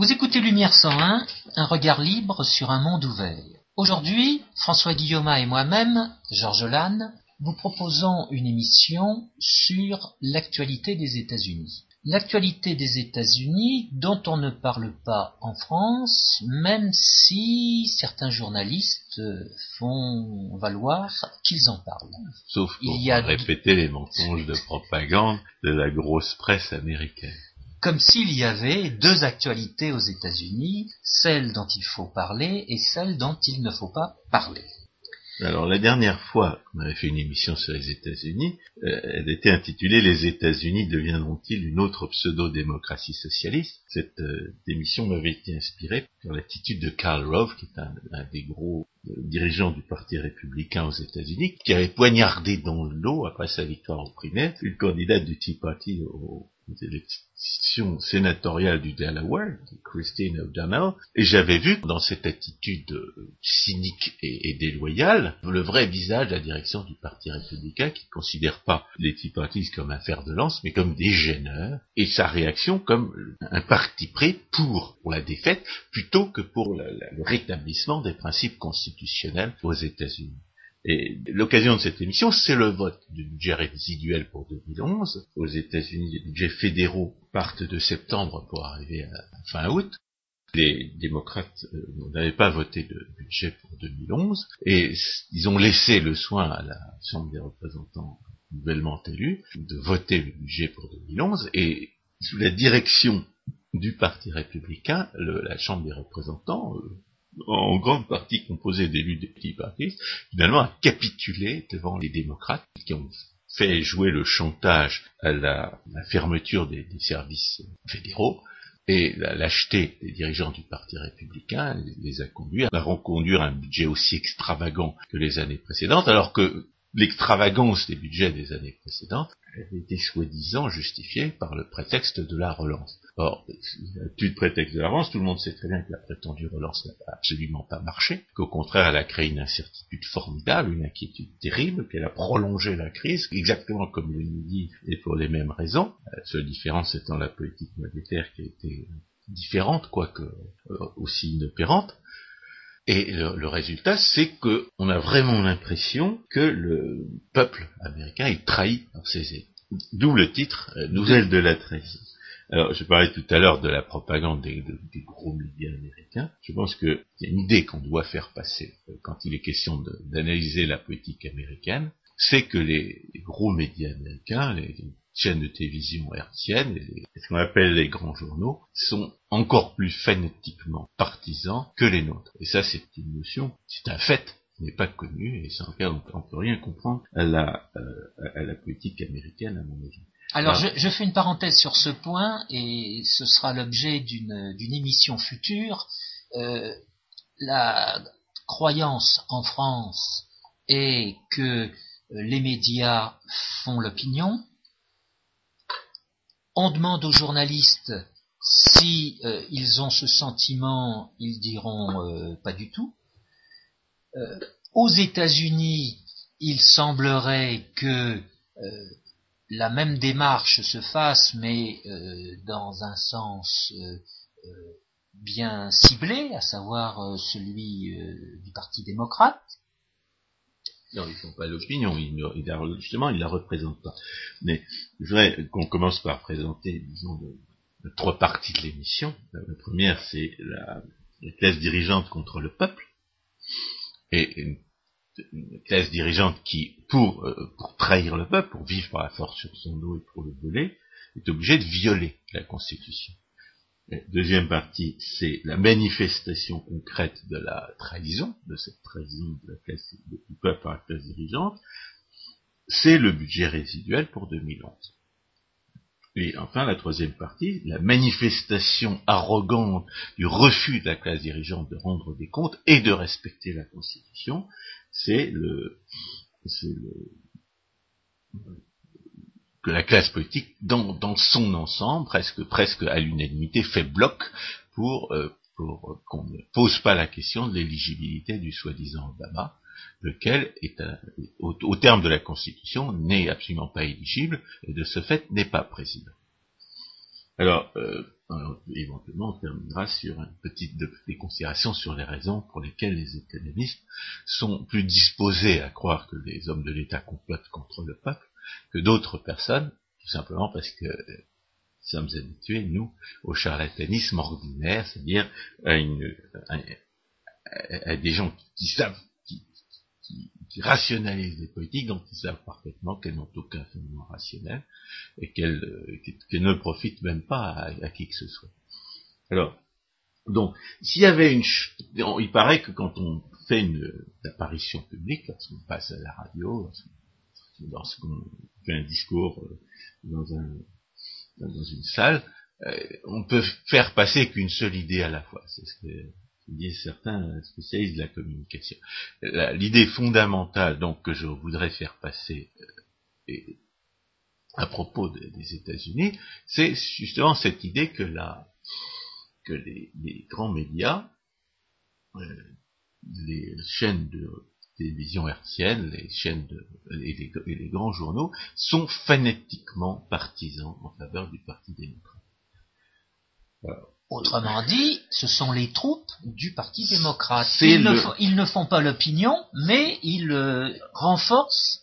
Vous écoutez Lumière 101, un regard libre sur un monde ouvert. Aujourd'hui, François Guillaume et moi-même, Georges Lannes, vous proposons une émission sur l'actualité des États-Unis. L'actualité des États-Unis dont on ne parle pas en France, même si certains journalistes font valoir qu'ils en parlent. Sauf pour Il y a répéter les mensonges de propagande de la grosse presse américaine comme s'il y avait deux actualités aux États-Unis, celle dont il faut parler et celle dont il ne faut pas parler. Alors la dernière fois qu'on avait fait une émission sur les États-Unis, euh, elle était intitulée Les États-Unis deviendront-ils une autre pseudo-démocratie socialiste? Cette euh, émission m'avait été inspirée par l'attitude de Karl Rove, qui est un, des gros euh, dirigeants du Parti républicain aux États-Unis, qui avait poignardé dans le lot, après sa victoire au primaire, une candidate du Tea Party au, l'élection sénatoriale du Delaware, Christine O'Donnell, et j'avais vu dans cette attitude euh, cynique et, déloyale le vrai visage de la direction du Parti républicain qui ne considère pas les Tea comme un fer de lance, mais comme des gêneurs, et sa réaction comme un parti prêt pour, la défaite plutôt que pour le rétablissement des principes constitutionnels aux États-Unis. Et l'occasion de cette émission, c'est le vote du budget résiduel pour 2011. Aux États-Unis, les budgets fédéraux partent de septembre pour arriver à fin août. Les démocrates euh, n'avaient pas voté de budget pour 2011 et ils ont laissé le soin à la Chambre des représentants nouvellement élue de voter le budget pour 2011 et sous la direction du Parti républicain, la Chambre des représentants euh, en grande partie composé d'élus des petits partis, finalement a capitulé devant les démocrates qui ont fait jouer le chantage à la, fermeture des, services fédéraux et la lâcheté des dirigeants du Parti républicain les a conduits à reconduire un budget aussi extravagant que les années précédentes, alors que l'extravagance des budgets des années précédentes avait été soi-disant justifiée par le prétexte de la relance. Or, plus de prétexte de la relance, tout le monde sait très bien que la prétendue relance n'a absolument pas marché, qu'au contraire elle a créé une incertitude formidable, une inquiétude terrible, qu'elle a prolongé la crise, exactement comme le dit, et pour les mêmes raisons, la seule différence étant la politique monétaire qui a été différente, quoique euh, aussi inopérante, et le, résultat, c'est qu'on a vraiment l'impression que le peuple américain est trahi par ses États. D'où le titre euh, Nouvelle de la trahison. Alors, je parlais tout à l'heure de la propagande des, gros médias américains. Je pense qu'il y a une idée qu'on doit faire passer euh, quand il est question d'analyser la politique américaine, c'est que les, gros médias américains, les, chaînes de télévision hertziennes, ce qu'on appelle les grands journaux, sont encore plus fanatiquement partisans que les nôtres. Et ça, c'est une notion, c'est un fait qui n'est pas connu, et sans lequel on ne peut rien comprendre à la, euh, à la politique américaine, à mon avis. Alors, je, je, fais une parenthèse sur ce point, et ce sera l'objet d'une émission future. Euh, la croyance en France est que les médias font l'opinion, on demande aux journalistes si euh, ils ont ce sentiment, ils diront euh, pas du tout. Euh, aux États-Unis, il semblerait que la même démarche se fasse, mais dans un sens bien ciblé, à savoir celui du Parti démocrate. Non, ils font pas l'opinion, justement, ils la représentent pas. Mais je voudrais qu'on commence par présenter, disons, trois parties de l'émission. La première, c'est la, classe dirigeante contre le peuple, classe dirigeante qui, pour, euh, pour trahir le peuple, pour vivre par la force sur son dos et pour le voler, est obligée de violer la Constitution. Deuxième partie, c'est la manifestation concrète de la trahison, de cette trahison de la classe, du peuple par la classe dirigeante. C'est le budget résiduel pour 2011. Et enfin, la troisième partie, la manifestation arrogante du refus de la classe dirigeante de rendre des comptes et de respecter la Constitution, c'est le, le, que la classe politique, dans, son ensemble, presque, presque à l'unanimité, fait bloc pour, euh, pour qu'on ne pose pas la question de l'éligibilité du soi-disant Obama, lequel, est au, terme de la Constitution, n'est absolument pas éligible et de ce fait n'est pas président. Alors, euh, éventuellement, on terminera sur une petite des considérations sur les raisons pour lesquelles les économistes sont plus disposés à croire que les hommes de l'État complotent contre le peuple que d'autres personnes, tout simplement parce que nous sommes habitués, nous, au charlatanisme ordinaire, c'est-à-dire à, des gens qui, savent, qui, rationalisent les politiques, dont ils savent parfaitement qu'elles n'ont aucun fondement rationnel et qu'elles ne profitent même pas à, qui que ce soit. Alors, donc, s'il y avait une, il paraît que quand on fait une, apparition publique, lorsqu'on passe à la radio, lorsqu'on fait un discours euh, dans, un, dans une salle, euh, on peut faire passer qu'une seule idée à la fois. Disent certains spécialistes de la communication. L'idée fondamentale donc que je voudrais faire passer euh, à propos des États-Unis, c'est justement cette idée que, les, grands médias, les chaînes de télévision hertzienne, les chaînes de, et, les, grands journaux sont fanatiquement partisans en faveur du Parti démocrate. Autrement dit, ce sont les troupes du Parti démocrate. Ils, ne, font pas l'opinion, mais ils euh, renforcent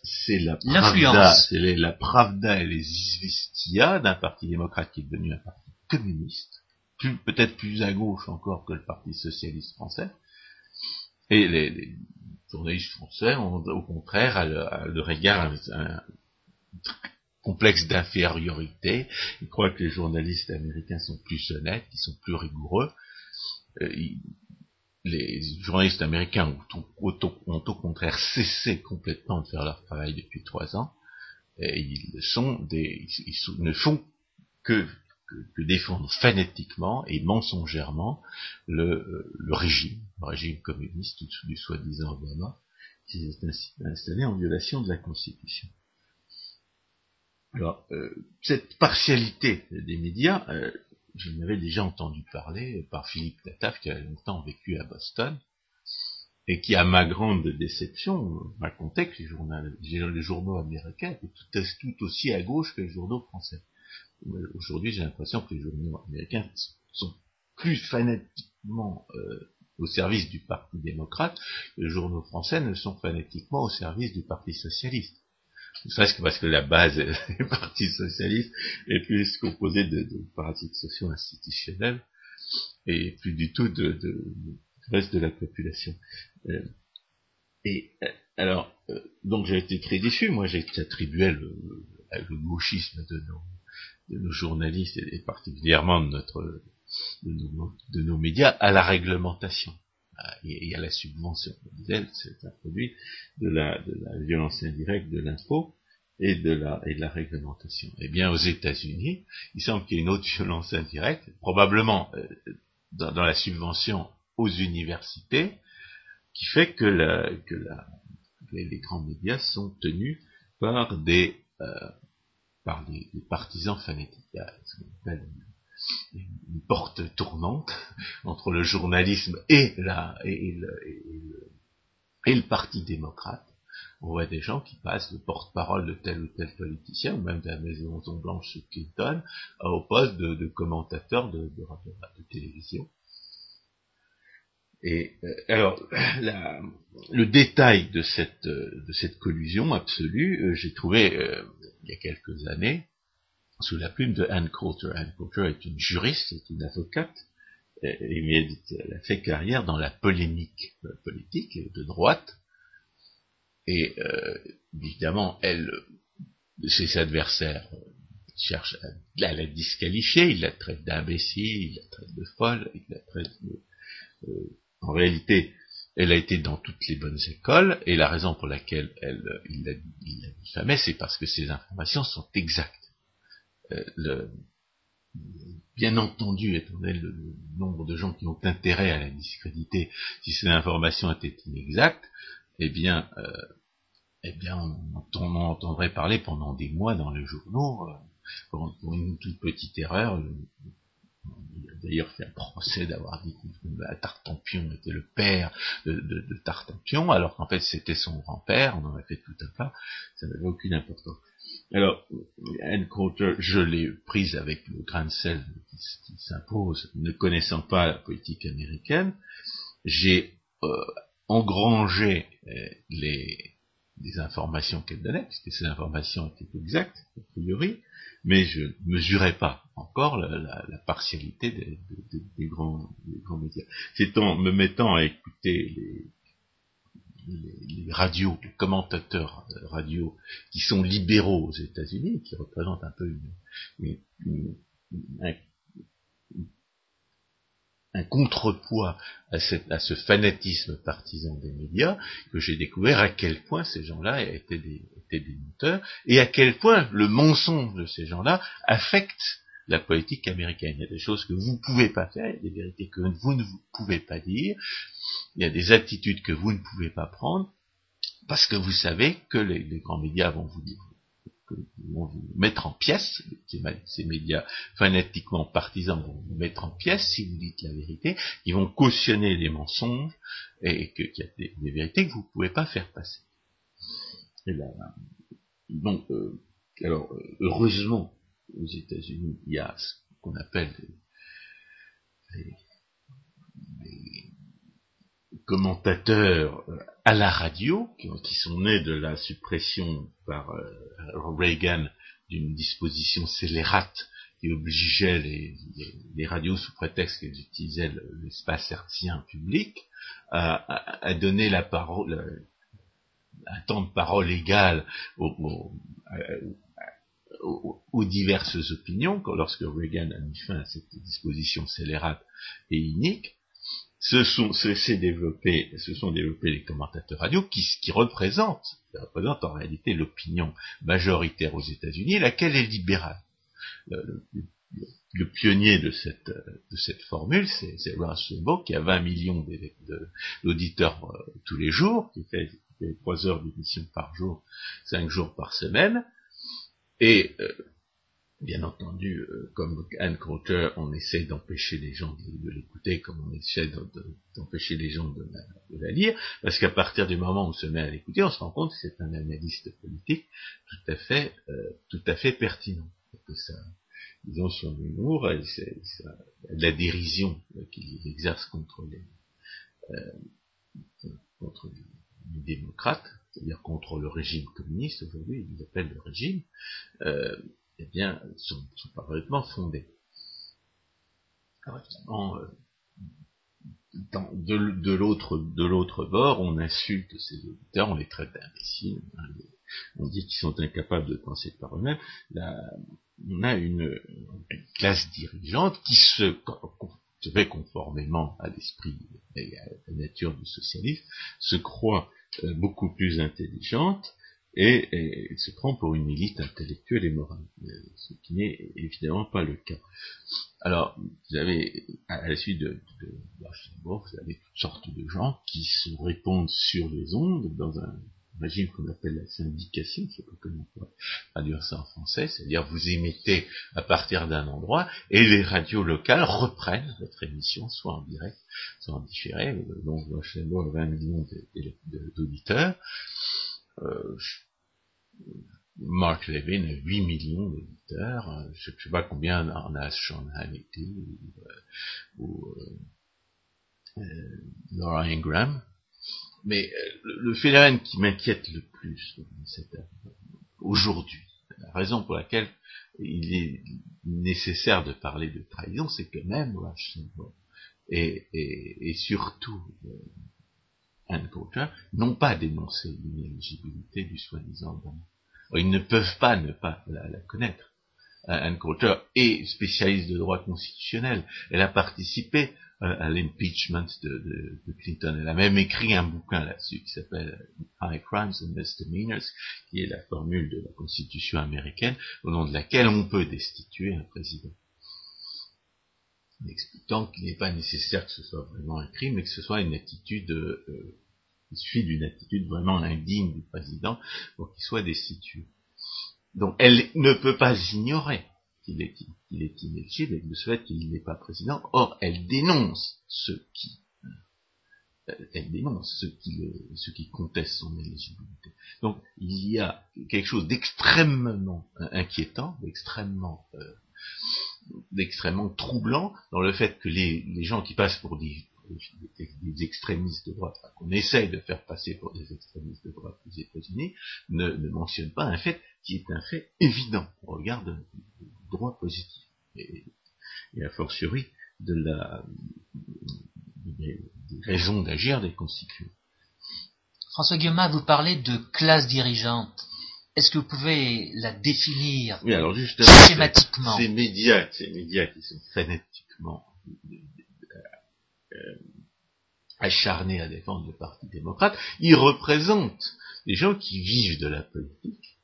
l'influence. C'est la Pravda et les Izvestia d'un Parti démocrate qui est devenu un parti communiste, peut-être plus à gauche encore que le Parti socialiste français. Et les, journalistes français ont au contraire à le, regard complexe d'infériorité. Ils croient que les journalistes américains sont plus honnêtes, qu'ils sont plus rigoureux. Euh, les journalistes américains ont, au contraire cessé complètement de faire leur travail depuis trois ans. Ils ne font que défendre fanatiquement et mensongèrement le, régime, le régime communiste du soi-disant Obama, qui s'est installé en violation de la Constitution. Alors, euh, cette partialité des médias, euh, je m'avais déjà entendu parler par Philippe Tataf, qui a longtemps vécu à Boston, et qui, à ma grande déception, racontait que les, journaux, américains étaient tout, aussi à gauche que les journaux français. Aujourd'hui, j'ai l'impression que les journaux américains sont plus fanatiquement euh, au service du Parti démocrate que les journaux français ne sont fanatiquement au service du Parti socialiste. C'est parce que la base du Parti socialiste est plus composée de, de pratiques socio-institutionnelles et plus du tout de, de, reste de la population. Euh, et euh, alors, donc j'ai été très déçu. Moi, j'ai attribué le, le gauchisme de nos de nos journalistes et particulièrement de, notre, de, nos, médias à la réglementation et, à la subvention. C'est un produit de la, de la violence indirecte de l'impôt et de la, et de la réglementation. Eh bien, aux États-Unis, il semble qu'il y ait une autre violence indirecte, probablement euh, dans, la subvention aux universités, qui fait que, la, que la, les, grands médias sont tenus par des, euh, par les, partisans fanatiques. Il y a une, porte tournante entre le journalisme et, la, et, le, et, le, parti démocrate. On voit des gens qui passent le porte-parole de tel ou tel politicien, ou même de la Maison Blanche sous Clinton, au poste de, de commentateur de, de, de télévision. Et euh, alors, la, le détail de cette, euh, de cette collusion absolue, euh, j'ai trouvé il y a quelques années sous la plume de Anne Coulter. Anne Coulter est une juriste, une avocate, et, elle a fait carrière dans la polémique politique de droite. Et évidemment, elle, ses adversaires cherchent à, la disqualifier, il la traite d'imbécile, il la traite de folle, il la traite de en réalité, elle a été dans toutes les bonnes écoles, et la raison pour laquelle elle, il l'a diffamée, c'est parce que ces informations sont exactes. Euh, bien entendu, étant donné le, nombre de gens qui ont intérêt à la discréditer, si ces informations étaient inexactes, eh bien, euh, eh bien, on, en entendrait parler pendant des mois dans les journaux. Euh, pour, une toute petite erreur, a d'ailleurs fait un procès d'avoir dit que Tartampion était le père de, de, Tartampion, alors qu'en fait c'était son grand-père, on en a fait tout un tas, ça n'avait aucune importance. Alors, Anne Coulter, je l'ai prise avec le grain de sel qui, s'impose, ne connaissant pas la politique américaine. J'ai euh, engrangé euh, les, informations qu'elle donnait, puisque ces informations étaient exactes, a priori, mais je ne mesurais pas encore la, partialité des, grands, des, grands, médias. C'est en me mettant à écouter les, les, radios, les commentateurs radio qui sont libéraux aux États-Unis, qui représentent un peu un, contrepoids à, ce fanatisme partisan des médias, que j'ai découvert à quel point ces gens-là étaient des, étaient des moteurs, et à quel point le mensonge de ces gens-là affecte la politique américaine. Il y a des choses que vous ne pouvez pas faire, des vérités que vous ne pouvez pas dire, il y a des attitudes que vous ne pouvez pas prendre, parce que vous savez que les, grands médias vont vous, vont vous mettre en pièces, ces, médias fanatiquement partisans vont vous mettre en pièces si vous dites la vérité, ils vont cautionner les mensonges, et qu'il y a des, vérités que vous ne pouvez pas faire passer. Et donc, euh, alors, heureusement, aux États-Unis, il y a ce qu'on appelle les, commentateurs euh, à la radio, qui, sont nés de la suppression par euh, Reagan d'une disposition scélérate qui obligeait les, radios sous prétexte qu'elles utilisaient l'espace hertzien public à, donner la parole, un temps de parole égal aux, diverses opinions, lorsque Reagan a mis fin à cette disposition scélérate et inique, ce sont, développé, ce sont développés les commentateurs radio qui, qui représentent, qui représentent en réalité l'opinion majoritaire aux États-Unis, laquelle est libérale. Le, pionnier de cette, de cette formule, c'est Limbaugh, qui a 20 millions d'auditeurs euh, tous les jours, qui fait, qui fait 3 heures d'émission par jour, 5 jours par semaine, et euh, bien entendu, euh, comme Anne Coulter, on essaie d'empêcher les gens de, l'écouter, comme on essaie d'empêcher les gens de la, lire, parce qu'à partir du moment où on se met à l'écouter, on se rend compte que c'est un analyste politique tout à fait, euh, tout à fait pertinent. Que ça, ils son humour, la dérision qu'il exerce contre les, contre les démocrates, c'est-à-dire contre le régime communiste, aujourd'hui ils appellent le régime, euh, eh bien, sont, sont parfaitement fondés. Alors, euh, de, l'autre de l'autre bord, on insulte ces auditeurs, on les traite d'imbéciles, hein, on dit qu'ils sont incapables de penser par eux-mêmes. On a une, classe dirigeante qui se, se fait conformément à l'esprit et à la nature du socialisme, se croit beaucoup plus intelligente et, se prend pour une élite intellectuelle et morale, euh, ce qui n'est évidemment pas le cas. Alors, vous avez, à la suite de, de, vous avez toutes sortes de gens qui se répondent sur les ondes dans un régime qu'on appelle la syndication, je ne sais pas comment on traduire ça en français, c'est-à-dire vous émettez à partir d'un endroit et les radios locales reprennent votre émission, soit en direct, soit en différé, donc Washington 20 millions d'auditeurs, euh, Mark Levin a 8 millions d'auditeurs, je ne sais pas combien en a Sean Hannity ou, euh, euh, Laura Ingram, mais euh, le, phénomène qui m'inquiète le plus aujourd'hui, la raison pour laquelle il est nécessaire de parler de trahison, c'est que même et, et surtout euh, Anne Coulter n'ont pas dénoncé l'inéligibilité du soi-disant Ils ne peuvent pas ne pas la, la connaître. Anne Coulter est spécialiste de droit constitutionnel. Elle a participé à l'impeachment de, Clinton. Elle a même écrit un bouquin là-dessus qui s'appelle High Crimes and Misdemeanors, qui est la formule de la Constitution américaine au nom de laquelle on peut destituer un président. En expliquant qu'il n'est pas nécessaire que ce soit vraiment un crime, mais que ce soit une attitude, euh, il suffit d'une attitude vraiment indigne du président pour qu'il soit destitué. Donc elle ne peut pas ignorer qu'il est, il est inéligible et le fait qu'il n'est pas président. Or, elle dénonce ceux qui elle dénonce ceux qui, contestent son éligibilité. Donc il y a quelque chose d'extrêmement inquiétant, d'extrêmement d'extrêmement troublant dans le fait que les, gens qui passent pour des, extrémistes de droite, qu'on essaye de faire passer pour des extrémistes de droite aux États-Unis, ne, ne mentionnent pas un fait qui est un fait évident au regard droit positif. Et, et a fortiori de la, des, raisons d'agir des constituants. François Guillemin, vous parlez de classe dirigeante. Est-ce que vous pouvez la définir oui, alors justement, schématiquement Ces médias, ces médias qui sont fanatiquement euh, acharnés à défendre le Parti démocrate, ils représentent des gens qui vivent de la politique,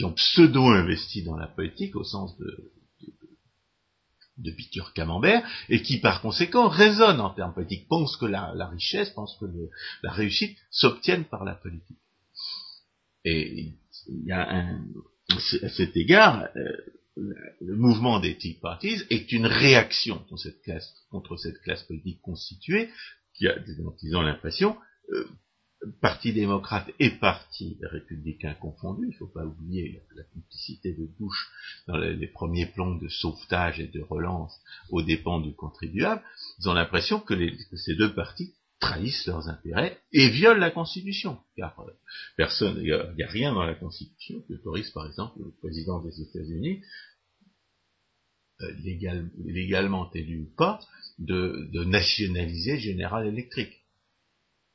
qui ont pseudo-investi dans la politique au sens de, de Peter Camembert, et qui par conséquent raisonnent en termes politiques, pensent que la, richesse, pensent que la réussite s'obtiennent par la politique. Et il y a un, à cet égard, euh, le mouvement des Tea Parties est une réaction contre cette classe, contre cette classe politique constituée, qui a, ont l'impression, euh, parti démocrate et parti républicain confondus, il ne faut pas oublier la, complicité de Bush dans les, premiers plans de sauvetage et de relance aux dépens du contribuable, ils ont l'impression que, ces deux partis trahissent leurs intérêts et violent la Constitution. Car euh, personne, il n'y a, rien dans la Constitution qui autorise, par exemple, le président des États-Unis, euh, légalement élu ou pas, de, nationaliser General Electric.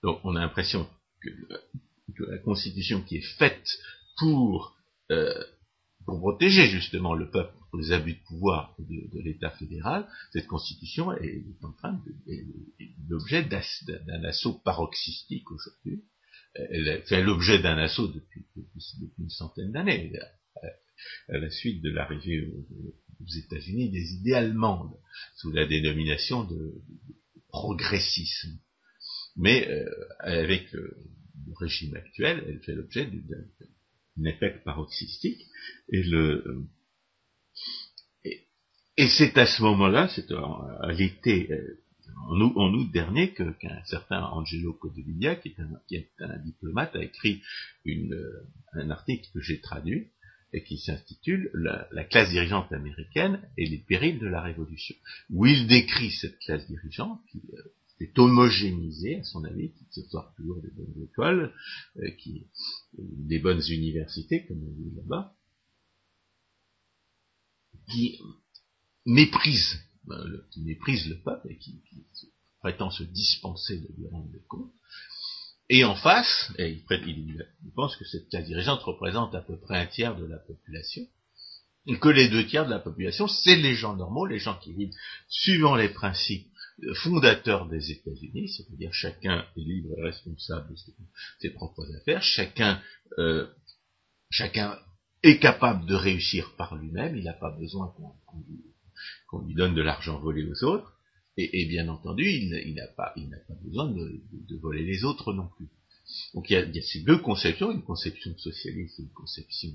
Donc on a l'impression que, la Constitution qui est faite pour euh, pour protéger justement le peuple contre les abus de pouvoir de, l'État fédéral, cette constitution est, en train de, l'objet d'un assaut paroxystique aujourd'hui. Elle fait l'objet d'un assaut depuis, une centaine d'années, à, la suite de l'arrivée aux, États-Unis des idées allemandes, sous la dénomination de, progressisme. Mais euh, avec euh, le régime actuel, elle fait l'objet d'un un effet paroxystique, et le et, c'est à ce moment-là, c'est à l'été, euh, en, en, août dernier, qu'un certain Angelo Codeviglia, qui est, un, diplomate, a écrit euh, un article que j'ai traduit, et qui s'intitule la, la, classe dirigeante américaine et les périls de la révolution, où il décrit cette classe dirigeante qui, euh, c'est homogénisé, à son avis, qui se toujours des bonnes écoles, euh, qui, des bonnes universités, comme on dit là-bas, qui méprise, euh, qui méprise le peuple et qui, prétend se dispenser de lui rendre des comptes. Et en face, et il, il, pense que cette classe dirigeante représente à peu près un tiers de la population, que les deux tiers de la population, c'est les gens normaux, les gens qui vivent suivant les principes fondateur des États-Unis, c'est-à-dire chacun est libre et responsable de ses, propres affaires, chacun, euh, chacun est capable de réussir par lui-même, il n'a pas besoin qu'on lui, donne de l'argent volé aux autres, et, bien entendu, il, n'a pas, pas, besoin de, voler les autres non plus. Donc il y, a, ces deux conceptions, une conception socialiste et une conception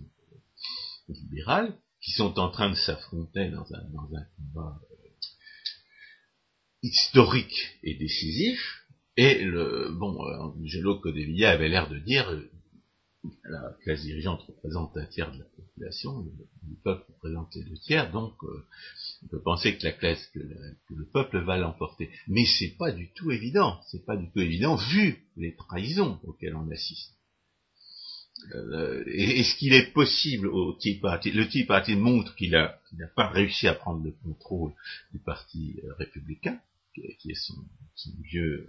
libérale, qui sont en train de s'affronter dans un, dans un combat historique et décisif, et le bon, Angelo Codevilla avait l'air de dire euh, la classe dirigeante représente un tiers de la population, le, peuple représente les deux tiers, donc euh, on peut penser que la classe, que, le peuple va l'emporter. Mais c'est pas du tout évident, c'est pas du tout évident vu les trahisons auxquelles on assiste. Euh, Est-ce qu'il est possible au Party Le Tea Party montre qu'il n'a pas réussi à prendre le contrôle du Parti euh, républicain qui est son, vieux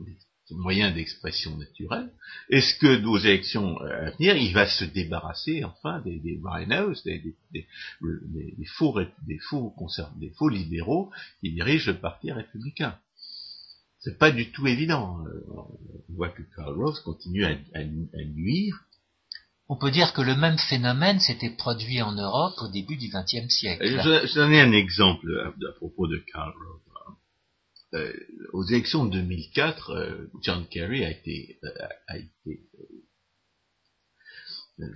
euh, moyen d'expression naturelle, est-ce que nos élections euh, à venir, il va se débarrasser enfin des, des rhinos, des, des, des, faux, des, faux des faux libéraux qui dirigent le parti républicain? C'est pas du tout évident. Euh, on voit que Karl Rose continue à, à, nuire. On peut dire que le même phénomène s'était produit en Europe au début du XXe siècle. Je, je donner un exemple à, propos de Karl Rove. Euh, aux élections de 2004, euh, John Kerry a été, euh, a été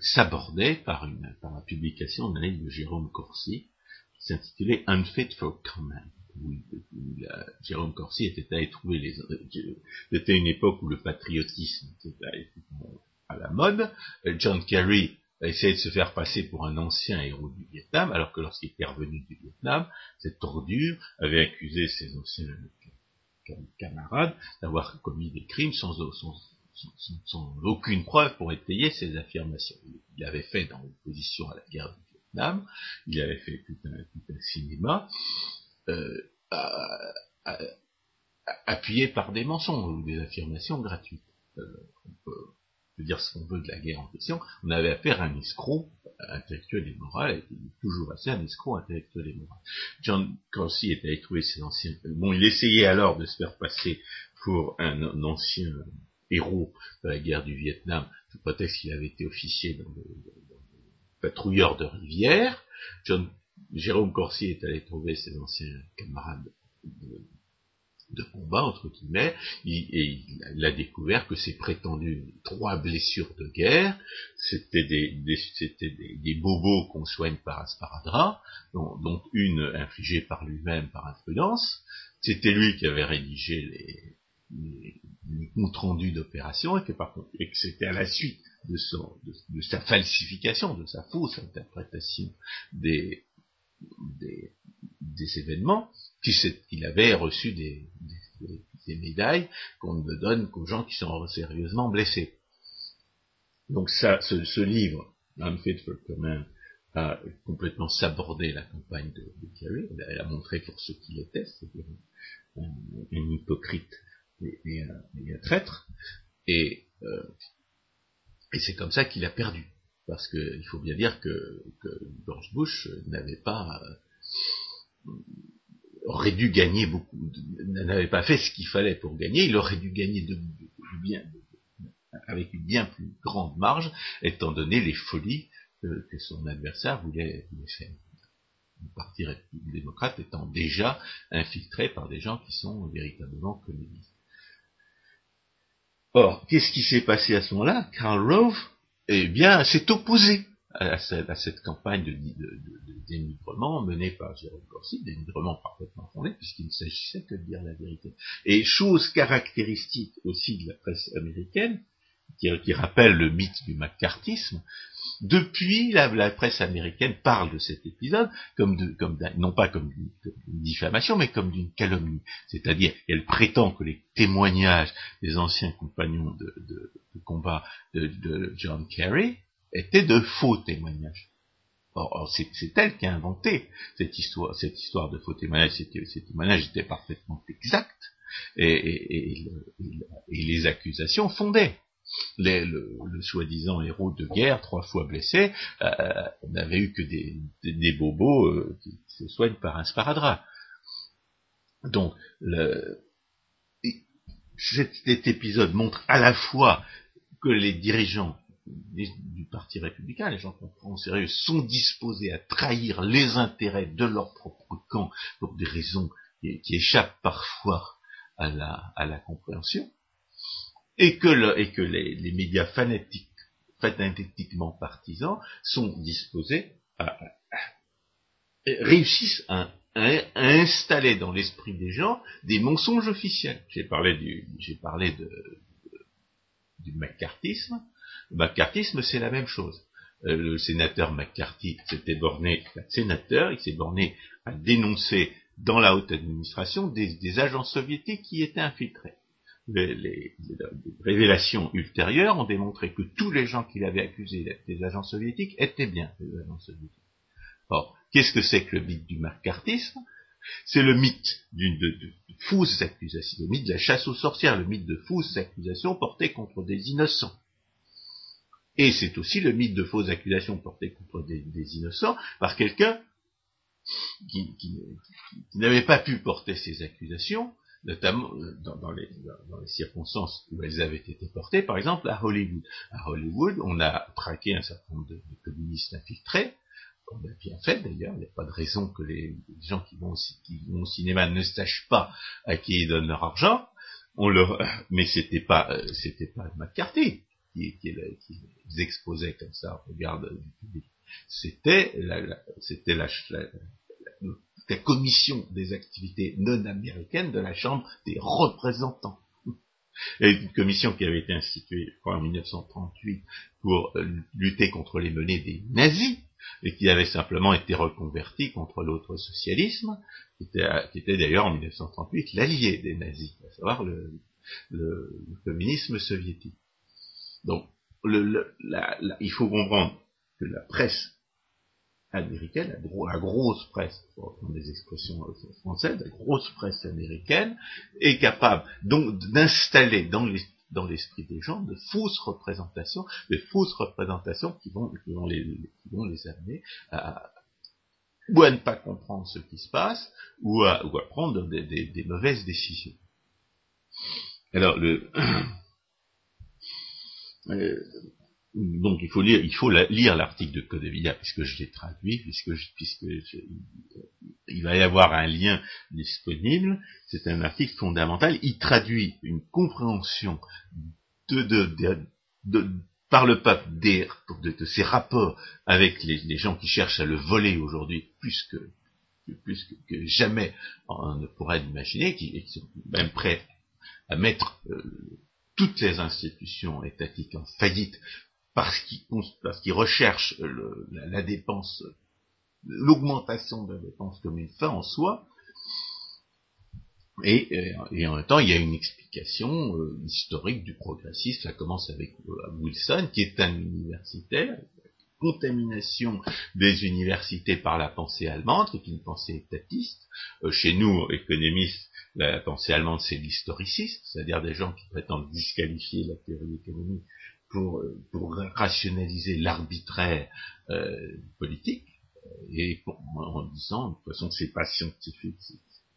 sabordé par, une, par la publication d'un livre de Jérôme Corsi qui s'intitulait Unfit for Comment. où, Jérôme Corsi était allé trouver les... C'était une époque où le patriotisme était à la mode. John Kerry a essayé de se faire passer pour un ancien héros du Vietnam, alors que lorsqu'il était revenu du Vietnam, cette tordure avait accusé ses anciens camarades d'avoir commis des crimes sans, aucune preuve pour étayer ses affirmations. Il l'avait fait dans l'opposition à la guerre du Vietnam, il avait fait tout un, cinéma, euh, appuyé par des mensonges ou des affirmations gratuites. Euh, dire ce qu'on veut de la guerre en question, on avait affaire à un escroc intellectuel et moral, toujours assez un escroc intellectuel et moral. John Corsi était allé trouver ses anciens... Bon, il essayait alors de se faire passer pour un ancien héros de la guerre du Vietnam, sous prétexte qu'il avait été officier dans le, patrouilleur de rivière. John, Jérôme Corsi est allé trouver ses anciens camarades de, combat, entre guillemets, et il a découvert que ses prétendues trois blessures de guerre, c'était des, des, bobos qu'on soigne par asparadrap, dont, dont une infligée par lui-même par imprudence. C'était lui qui avait rédigé les, les, comptes rendus d'opération et que par contre, et que c'était à la suite de, son, de, sa falsification, de sa fausse interprétation des, des, des événements, qu'il avait reçu des, médailles qu'on ne donne qu'aux gens qui sont sérieusement blessés. Donc ça, ce, livre, Unfit for Command, a complètement sabordé la campagne de, de Kerry. Elle a montré pour ce qu'il était, c'est-à-dire un, un, hypocrite et, un, traître, et, euh, et c'est comme ça qu'il a perdu. Parce qu'il faut bien dire que, que George Bush n'avait pas euh, aurait dû gagner beaucoup, n'avait pas fait ce qu'il fallait pour gagner, il aurait dû gagner de, bien, avec une bien plus grande marge, étant donné les folies que, que son adversaire voulait, voulait faire. Le Parti démocrate étant déjà infiltré par des gens qui sont véritablement communistes. Or, qu'est-ce qui s'est passé à ce moment-là? Karl Rove, eh bien, s'est opposé à cette, campagne de, dénigrement menée par Jérôme Corsi, dénigrement parfaitement fondé, puisqu'il ne s'agissait que de dire la vérité. Et chose caractéristique aussi de la presse américaine, qui, rappelle le mythe du macartisme, depuis la, presse américaine parle de cet épisode comme de, comme non pas comme d'une diffamation, mais comme d'une calomnie. C'est-à-dire, elle prétend que les témoignages des anciens compagnons de, combat de, John Kerry étaient de faux témoignages. Or, c'est elle qui a inventé cette histoire, cette histoire de faux témoignages. Ces témoignages étaient parfaitement exacts et les accusations fondaient le, soi-disant héros de guerre, trois fois blessé, euh, n'avait eu que des, bobos euh, qui se soignent par un sparadrap. Donc, cet, épisode montre à la fois que les dirigeants du Parti républicain, les gens qu'on prend au sérieux, sont disposés à trahir les intérêts de leur propre camp pour des raisons qui, échappent parfois à la compréhension et que, les, médias fanatiques, fanatiquement partisans sont disposés à, réussissent à, installer dans l'esprit des gens des mensonges officiels. J'ai parlé du, j'ai parlé McCarthyisme. Le McCarthyisme, c'est la même chose. Euh, le sénateur McCarthy s'était borné, sénateur, il s'est borné à dénoncer dans la haute administration des agents soviétiques qui étaient infiltrés les, révélations ultérieures ont démontré que tous les gens qu'il avait accusés des agents soviétiques étaient bien des agents soviétiques. Or, qu'est-ce que c'est que le mythe du macartisme? C'est le mythe d'une de, fausses accusations, le mythe de la chasse aux sorcières, le mythe de fausses accusations portées contre des innocents. Et c'est aussi le mythe de fausses accusations portées contre des, innocents par quelqu'un qui n'avait pas pu porter ces accusations notamment euh, dans, les, circonstances où elles avaient été portées, par exemple à Hollywood. À Hollywood, on a traqué un certain nombre de, communistes infiltrés, on a bien fait d'ailleurs, il n'y a pas de raison que les, gens qui vont, au cinéma ne sachent pas à qui ils donnent leur argent, mais c'était pas, euh, c'était pas McCarthy qui, qui, les exposait comme ça au regard du public. C'était la, c'était la, la commission des activités non américaines de la Chambre des représentants. Et une commission qui avait été instituée, en 1938 pour euh, lutter contre les menées des nazis, et qui avait simplement été reconvertie contre l'autre socialisme, qui était, d'ailleurs en 1938 l'allié des nazis, à savoir le, communisme soviétique. Donc, il faut comprendre que la presse américaine, la, grosse presse, pour des expressions françaises, la grosse presse américaine, est capable donc d'installer dans l'esprit des gens de fausses représentations, des fausses représentations qui vont, les, amener à, ou à ne pas comprendre ce qui se passe, ou à, prendre des mauvaises décisions. Alors, le, euh, donc il faut lire, il faut lire l'article de Codevilla puisque je l'ai traduit, puisque, puisque il va y avoir un lien disponible. C'est un article fondamental. Il traduit une compréhension de, de, de, par le pape des, de, ses rapports avec les, gens qui cherchent à le voler aujourd'hui plus que plus que, jamais on ne pourrait l'imaginer, qui, sont même prêts à mettre euh, toutes les institutions étatiques en faillite parce qu'il recherche la, dépense, l'augmentation de la dépense comme une fin en soi, et, en même temps, il y a une explication euh, historique du progressisme. Ça commence avec euh, Wilson, qui est un universitaire, contamination des universités par la pensée allemande, qui est une pensée étatiste. Euh, chez nous, économistes, la pensée allemande, c'est l'historicisme, c'est-à-dire des gens qui prétendent disqualifier la théorie économique pour, pour rationaliser l'arbitraire euh, politique et en disant de toute façon c'est pas scientifique,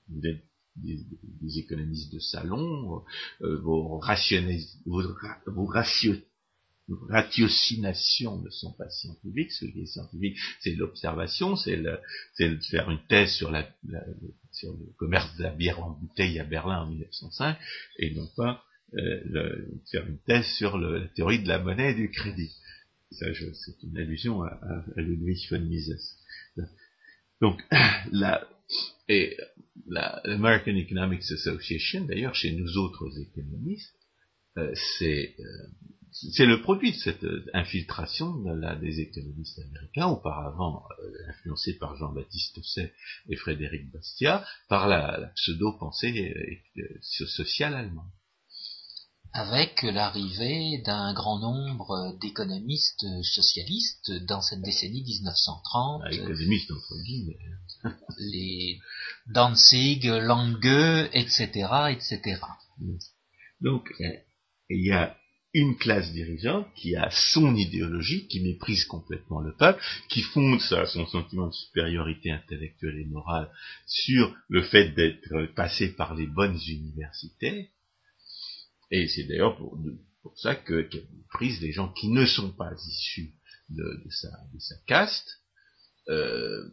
vous êtes des, économistes de salon, euh, vos, vos, vos ratio, ratiocinations ne sont pas scientifiques. Ce qui est scientifique, c'est l'observation, c'est de faire une thèse sur, la, sur le commerce de la bière en bouteille à Berlin en 1905, et non pas euh, faire une thèse sur la théorie de la monnaie et du crédit. Ça, c'est une allusion à, Ludwig von Mises. Donc, la, et l'American Economics Association, d'ailleurs, chez nous autres économistes, euh, c'est euh, c'est le produit de cette infiltration des économistes américains, auparavant influencés par Jean-Baptiste Say et Frédéric Bastiat, par la, la pseudo-pensée sociale allemande avec l'arrivée d'un grand nombre d'économistes socialistes dans cette décennie 1930. Ah, économistes entre guillemets. les Danzig, Lange, etc., etc. Donc, euh, il y a une classe dirigeante qui a son idéologie, qui méprise complètement le peuple, qui fonde son sentiment de supériorité intellectuelle et morale sur le fait d'être passé par les bonnes universités, et c'est d'ailleurs pour, ça que prise des gens qui ne sont pas issus de, sa, caste, euh,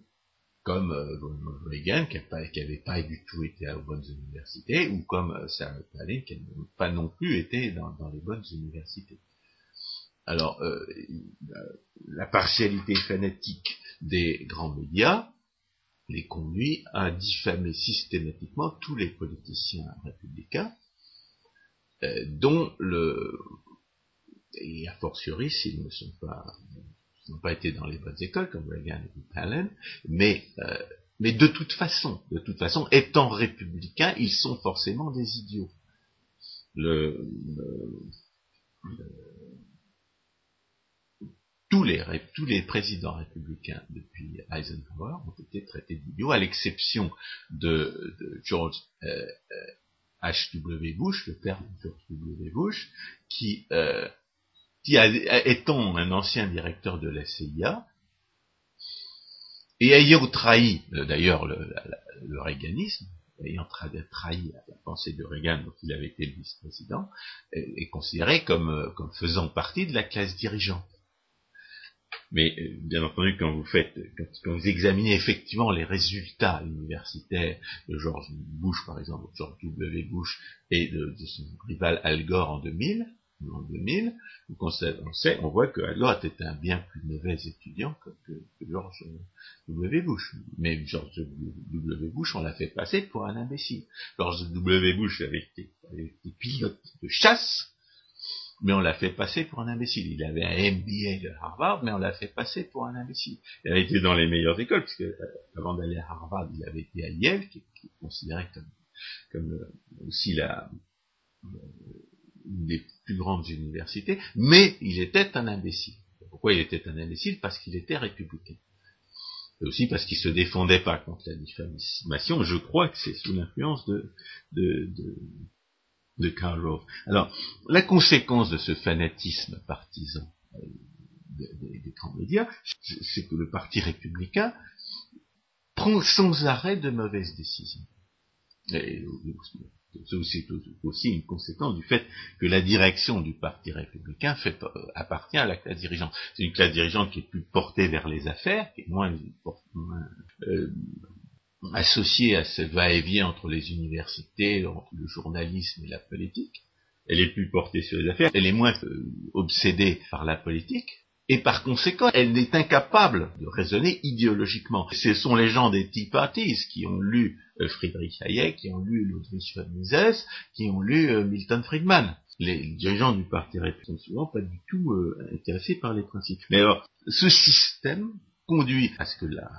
comme euh, Reagan, qui n'avait pas du tout été aux bonnes universités, ou comme euh, Sarah Palin, qui n'a pas non plus été dans, les bonnes universités. Alors, euh, la partialité fanatique des grands médias les conduit à diffamer systématiquement tous les politiciens républicains, euh, dont le et a fortiori s'ils ne sont pas n'ont pas été dans les bonnes écoles comme Reagan et Palin, mais euh, mais de toute façon, de toute façon, étant républicains, ils sont forcément des idiots. Le, tous, les, tous les présidents républicains depuis Eisenhower ont été traités d'idiots, à l'exception de, de, George euh, H.W. Bush, le père de George W. Bush, qui, euh, qui étant un ancien directeur de la CIA, et ayant trahi, euh, d'ailleurs, le, réganisme, ayant trahi la pensée de Reagan, dont il avait été le vice-président, est, considéré euh, comme faisant partie de la classe dirigeante. Mais euh, bien entendu, quand vous faites, quand, vous examinez effectivement les résultats universitaires de George Bush, par exemple, George W. Bush et de, son rival Al Gore en 2000, en 2000, on, voit que Adlot était un bien plus mauvais étudiant que, George W. Bush. Mais George W. Bush, on l'a fait passer pour un imbécile. George W. Bush avait été, pilote de chasse, mais on l'a fait passer pour un imbécile. Il avait un MBA de Harvard, mais on l'a fait passer pour un imbécile. Il avait été dans les meilleures écoles, puisque euh, avant d'aller à Harvard, il avait été à Yale, qui, est considéré comme, comme euh, aussi la, une des plus grandes universités, mais il était un imbécile. Pourquoi il était un imbécile? Parce qu'il était républicain. Et aussi parce qu'il se défendait pas contre la diffamation. Je crois que c'est sous l'influence de, de, de, Alors, la conséquence de ce fanatisme partisan euh, des, grands médias, c'est que le Parti républicain prend sans arrêt de mauvaises décisions. Et, c'est aussi, une conséquence du fait que la direction du Parti républicain euh, appartient à la classe dirigeante. C'est une classe dirigeante qui est plus portée vers les affaires, qui est moins, euh, associée à ce va-et-vient entre les universités, entre le journalisme et la politique. Elle est plus portée sur les affaires, elle est moins euh, obsédée par la politique, et par conséquent, elle est incapable de raisonner idéologiquement. Ce sont les gens des Tea Parties qui ont lu euh, Friedrich Hayek, qui ont lu Ludwig von Mises, qui ont lu euh, Milton Friedman. Les dirigeants du Parti républicain sont souvent pas du tout intéressés par les principes. Mais alors, ce système conduit à ce que la,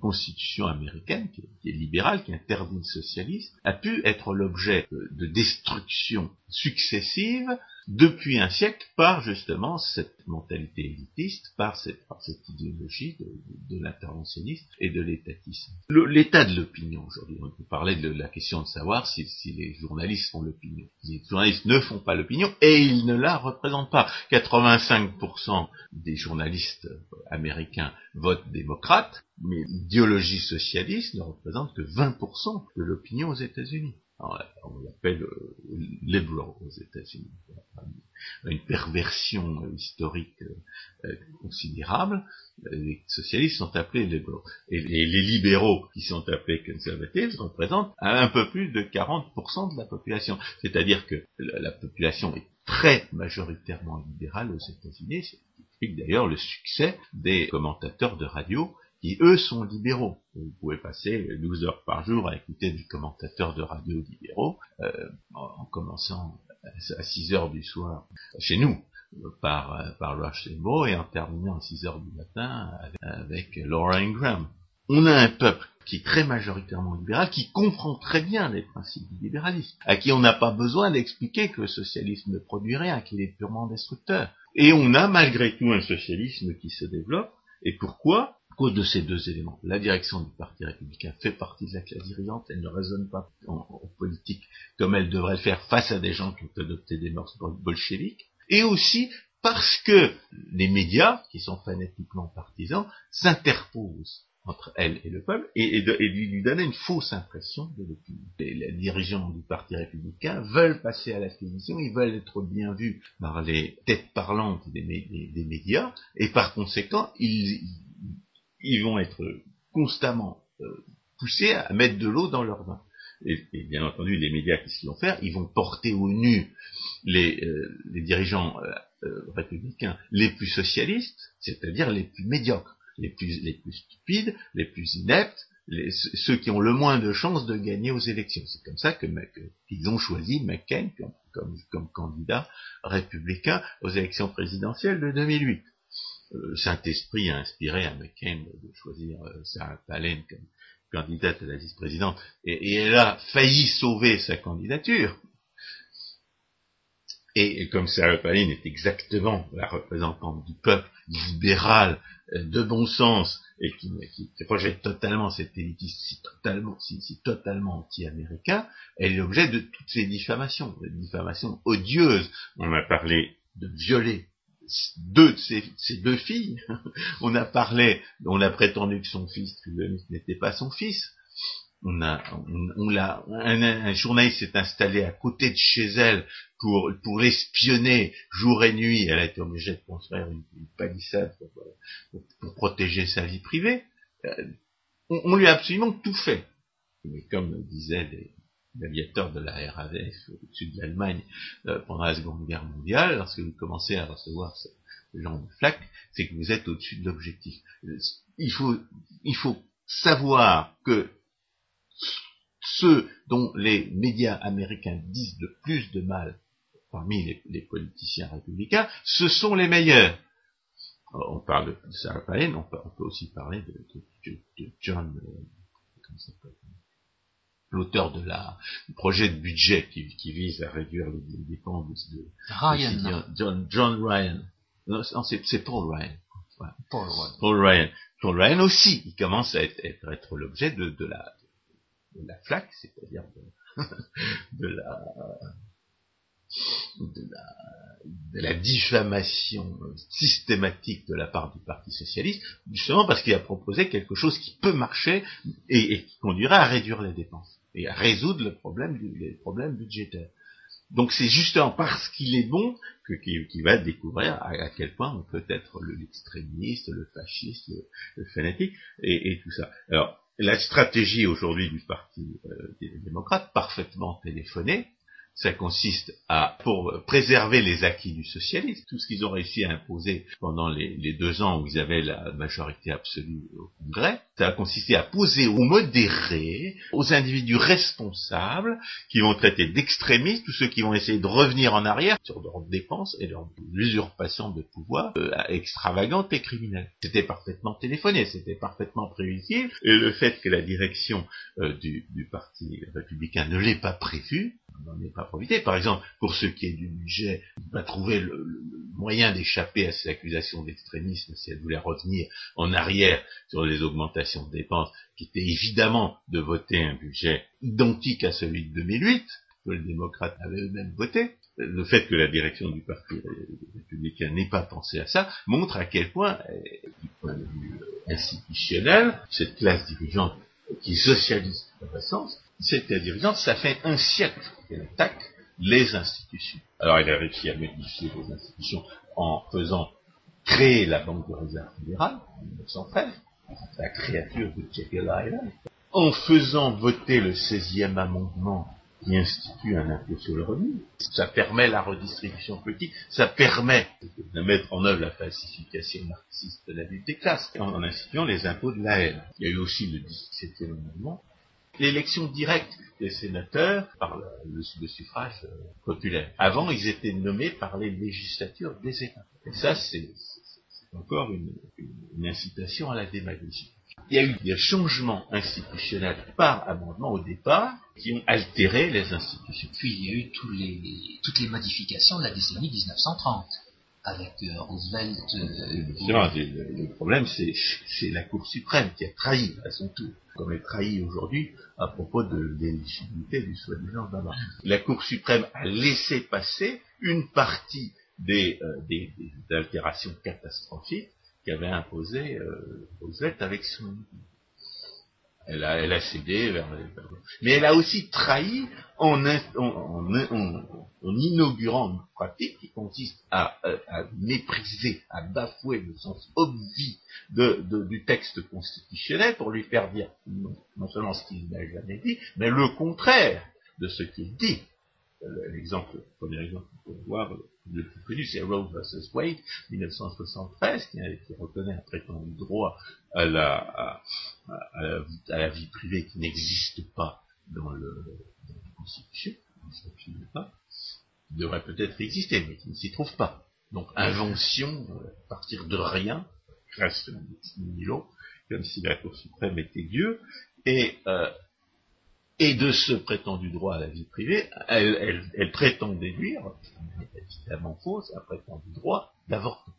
constitution américaine, qui est, libérale, qui interdit le socialisme, a pu être l'objet de destruction successive depuis un siècle par justement cette mentalité élitiste, par cette, idéologie de, de, l'interventionnisme et de l'étatisme. L'état de l'opinion aujourd'hui, on peut parler de la question de savoir si, si les journalistes font l'opinion. Les journalistes ne font pas l'opinion et ils ne la représentent pas. 85% des journalistes américains votent démocrate, mais l'idéologie socialiste ne représente que 20% de l'opinion aux États-Unis on l'appelle euh, liberal aux États-Unis, une perversion euh, historique euh, considérable. Les socialistes sont appelés liberals. Et les, libéraux, qui sont appelés conservatifs, représentent un peu plus de 40% de la population. C'est-à-dire que la, population est très majoritairement libérale aux États-Unis, ce qui explique d'ailleurs le succès des commentateurs de radio qui eux sont libéraux. Vous pouvez passer 12 heures par jour à écouter des commentateurs de radio libéraux, euh, en, commençant à 6 heures du soir chez nous par, par Rush et en terminant à 6 heures du matin avec, Laura Ingram. On a un peuple qui est très majoritairement libéral, qui comprend très bien les principes du libéralisme, à qui on n'a pas besoin d'expliquer que le socialisme ne produit rien, qu'il est purement destructeur. Et on a malgré tout un socialisme qui se développe. Et pourquoi? Cause de ces deux éléments. La direction du Parti républicain fait partie de la classe dirigeante, elle ne raisonne pas en, politique comme elle devrait le faire face à des gens qui ont adopté des mœurs bolcheviques, et aussi parce que les médias, qui sont fanatiquement partisans, s'interposent entre elle et le peuple et, lui donnent une fausse impression de l'opinion. Les, dirigeants du Parti républicain veulent passer à la télévision, ils veulent être bien vus par les têtes parlantes des, médias et par conséquent, ils vont être constamment euh, poussés à mettre de l'eau dans leur vin. Et, bien entendu, les médias, qu'est-ce qu'ils vont faire Ils vont porter au nu les, euh, dirigeants euh, républicains les plus socialistes, c'est-à-dire les plus médiocres, les plus, stupides, les plus ineptes, ceux qui ont le moins de chances de gagner aux élections. C'est comme ça qu'ils ont choisi McCain comme candidat républicain aux élections présidentielles de 2008 le euh, Saint-Esprit a inspiré à McCain de choisir euh, Sarah Palin comme candidate à la vice-présidente, et, elle a failli sauver sa candidature. Et, comme Sarah Palin est exactement la représentante du peuple libéral, euh, de bon sens, et qui, qui projette totalement cette élitisme si totalement, totalement anti-américain, elle est l'objet de toutes ces diffamations, des diffamations odieuses. On a parlé de violer deux de ses, deux filles. on a parlé, on a prétendu que son fils n'était pas son fils. On a, on, l'a, un, journaliste s'est installé à côté de chez elle pour pour l'espionner jour et nuit. Elle a été obligée de construire une, palissade pour, protéger sa vie privée. Euh, on, lui a absolument tout fait. Mais comme disaient l'aviateur de la RAF au-dessus de l'Allemagne euh, pendant la Seconde Guerre mondiale, lorsque vous commencez à recevoir ce, genre de flaque, c'est que vous êtes au-dessus de l'objectif. Il faut, il faut savoir que ceux dont les médias américains disent le plus de mal parmi les, politiciens républicains, ce sont les meilleurs. on parle de Sarah Palin, on peut, aussi parler de, John, euh, l'auteur de la du projet de budget qui, vise à réduire les, dépenses de, Ryan. John, John Ryan. Non, c'est Paul Ryan. Paul Ryan. Paul Ryan. Paul Ryan aussi, il commence à être, être, l'objet de, de, la, de la flaque, c'est-à-dire de, de la de la, diffamation systématique de la part du Parti socialiste, justement parce qu'il a proposé quelque chose qui peut marcher et, qui conduirait à réduire les dépenses et à résoudre le problème les problèmes budgétaires. Donc c'est justement parce qu'il est bon qu'il va découvrir à, quel point on peut être l'extrémiste, le fasciste, le, fanatique et, et, tout ça. Alors la stratégie aujourd'hui du Parti euh, des démocrates, parfaitement téléphonée, ça consiste à, pour préserver les acquis du socialisme, tout ce qu'ils ont réussi à imposer pendant les, deux ans où ils avaient la majorité absolue au Congrès, ça a consisté à poser aux modérés, aux individus responsables, qui vont traiter d'extrémistes, tous ceux qui vont essayer de revenir en arrière sur leurs dépenses et leur usurpation de pouvoir euh, extravagante et criminelle. C'était parfaitement téléphoné, c'était parfaitement prévisible, et le fait que la direction euh, du, du Parti républicain ne l'ait pas prévu, n'en est pas profité. Par exemple, pour ce qui est du budget, va trouver le, moyen d'échapper à ces accusations d'extrémisme si elle voulait revenir en arrière sur les augmentations de dépenses, qui était évidemment de voter un budget identique à celui de 2008, que les démocrates avaient eux-mêmes voté. Le fait que la direction du Parti républicain n'ait pas pensé à ça montre à quel point, euh, du point de vue institutionnel, cette classe dirigeante qui socialise le sens, cette dirigeante, ça fait un siècle qu'elle attaque les institutions. Alors elle a réussi à modifier les institutions en faisant créer la Banque de réserve fédérale en 1913, la créature de Jekyll Island, en faisant voter le 16e amendement qui institue un impôt sur le revenu. Ça permet la redistribution politique, ça permet de mettre en œuvre la falsification marxiste de la lutte des classes, en, instituant les impôts de la haine. Il y a eu aussi le 17e amendement l'élection directe des sénateurs par le, suffrage euh, populaire. Avant, ils étaient nommés par les législatures des États. Et ça, c'est encore une, incitation à la démagogie. Il y a eu des changements institutionnels par amendement au départ qui ont altéré les institutions. Puis il y a eu toutes les modifications de la décennie 1930 avec euh, Roosevelt. Euh, le, problème, c'est la Cour suprême qui a trahi à son tour, comme elle trahit aujourd'hui à propos de l'éligibilité du soi-disant d'abord. La Cour suprême a laissé passer une partie des, euh, des, altérations catastrophiques qu'avait imposé euh, Roosevelt avec son elle a, cédé vers, mais elle a aussi trahi en, inaugurant une pratique qui consiste à, mépriser, à bafouer le sens obvi du texte constitutionnel pour lui faire dire non, seulement ce qu'il n'a jamais dit, mais le contraire de ce qu'il dit. L'exemple, le premier exemple qu'on peut voir, le plus connu, c'est Roe vs. Wade, 1973, qui, qui, reconnaît un prétendu droit à la, à, la, vie privée qui n'existe pas dans, le, dans la Constitution, pas, devrait peut-être exister, mais qui ne s'y trouve pas. Donc invention, euh, à partir de rien, reste Milo, comme si la Cour suprême était Dieu, et, euh, et de ce prétendu droit à la vie privée, elle, elle, elle prétend déduire, évidemment fausse, un prétendu droit d'avortement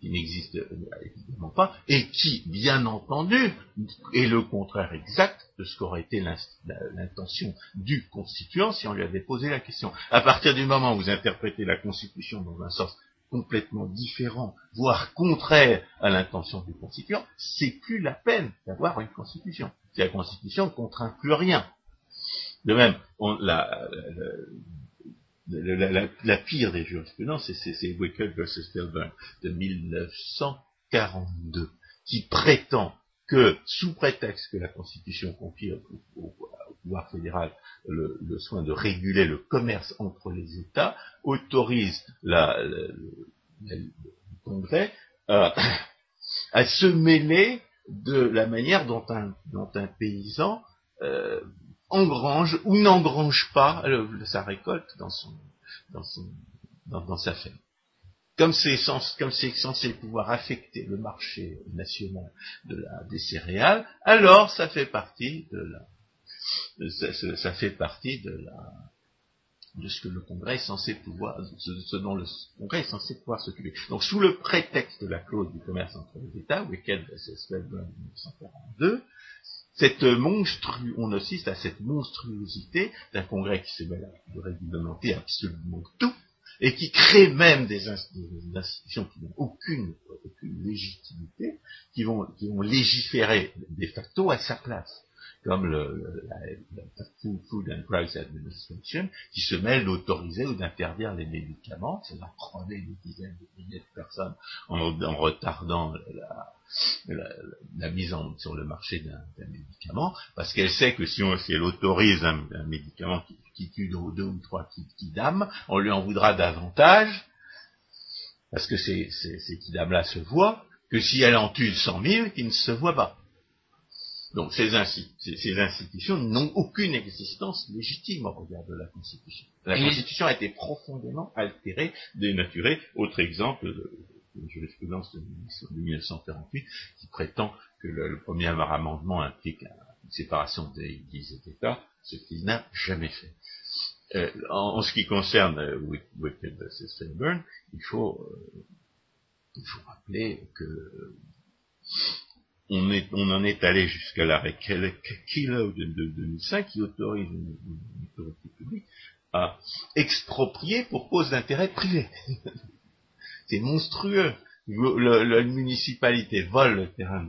qui n'existe évidemment pas, et qui, bien entendu, est le contraire exact de ce qu'aurait été l'intention du constituant si on lui avait posé la question. À partir du moment où vous interprétez la Constitution dans un sens complètement différent, voire contraire à l'intention du constituant, c'est plus la peine d'avoir une Constitution. Si la Constitution ne contraint plus rien. De même, la, la, pire des jurisprudences, c'est Wicked versus Filburn de 1942, qui prétend que, sous prétexte que la Constitution confie au, pouvoir fédéral le, soin de réguler le commerce entre les États, autorise le, Congrès à, se mêler de la manière dont un, dont un paysan euh, engrange ou n'engrange pas sa récolte dans, son, dans, son, dans sa ferme comme c'est censé pouvoir affecter le marché national de la, des céréales, alors ça fait partie de la, ça, fait partie de la, de ce que le Congrès est censé pouvoir, ce, dont le Congrès est censé pouvoir s'occuper. Donc, sous le prétexte de la clause du commerce entre les États, Wicked en 1942, cette monstru, on assiste à cette monstruosité d'un Congrès qui se met à réglementer absolument tout, et qui crée même des, institutions qui n'ont aucune, légitimité, qui vont, qui vont légiférer de facto à sa place, comme le, la, Food and Drugs Administration, qui se mêle d'autoriser ou d'interdire les médicaments, va prendre des dizaines de milliers de personnes en, retardant la, la, mise sur le marché d'un médicament, parce qu'elle sait que si, on, elle autorise un, médicament qui, tue deux, deux ou trois kidam, on lui en voudra davantage, parce que ces, ces, ces kidam-là se voient, que si elle en tue cent mille, qui ne se voient pas. Donc ces, ces institutions n'ont aucune existence légitime au regard de la Constitution. La Constitution a été profondément altérée, dénaturée. Autre exemple, une jurisprudence de, 1948 qui prétend que le, premier amendement implique une séparation des États, ce qu'il n'a jamais fait. Euh, en, ce qui concerne euh, Wicked vs. il faut, euh, il faut rappeler que on, en est allé jusqu'à l'arrêt Kilo de, 2005 qui autorise une, autorité publique à exproprier pour cause d'intérêt privé. C'est monstrueux. la municipalité vole le terrain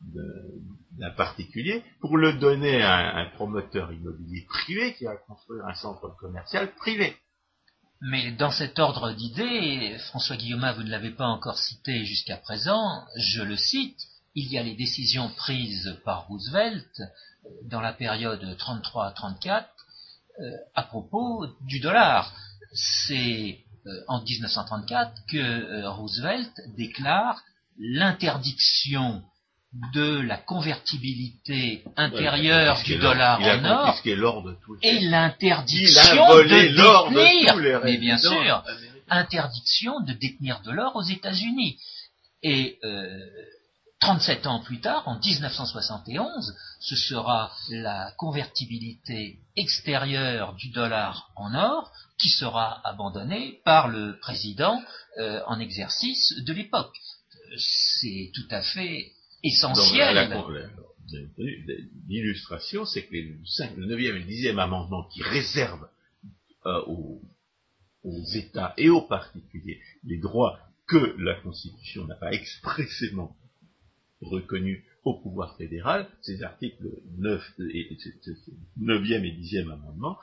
d'un particulier pour le donner à un, promoteur immobilier privé qui va construire un centre commercial privé. Mais dans cet ordre d'idées, François Guillaume, vous ne l'avez pas encore cité jusqu'à présent, je le cite, il y a les décisions prises par Roosevelt dans la période 33-34 euh, à propos du dollar. C'est euh, en 1934 que euh, Roosevelt déclare l'interdiction de la convertibilité intérieure du dollar en or et l'interdiction de détenir, mais bien sûr, interdiction de détenir de l'or aux États-Unis. Et euh, 37 ans plus tard, en 1971, ce sera la convertibilité extérieure du dollar en or qui sera abandonnée par le président euh, en exercice de l'époque. C'est tout à fait L'illustration, c'est que le 9e et le 10e amendement qui réservent euh, aux, États et aux particuliers les droits que la Constitution n'a pas expressément reconnus au pouvoir fédéral, ces articles 9 et, 9e et 10e amendements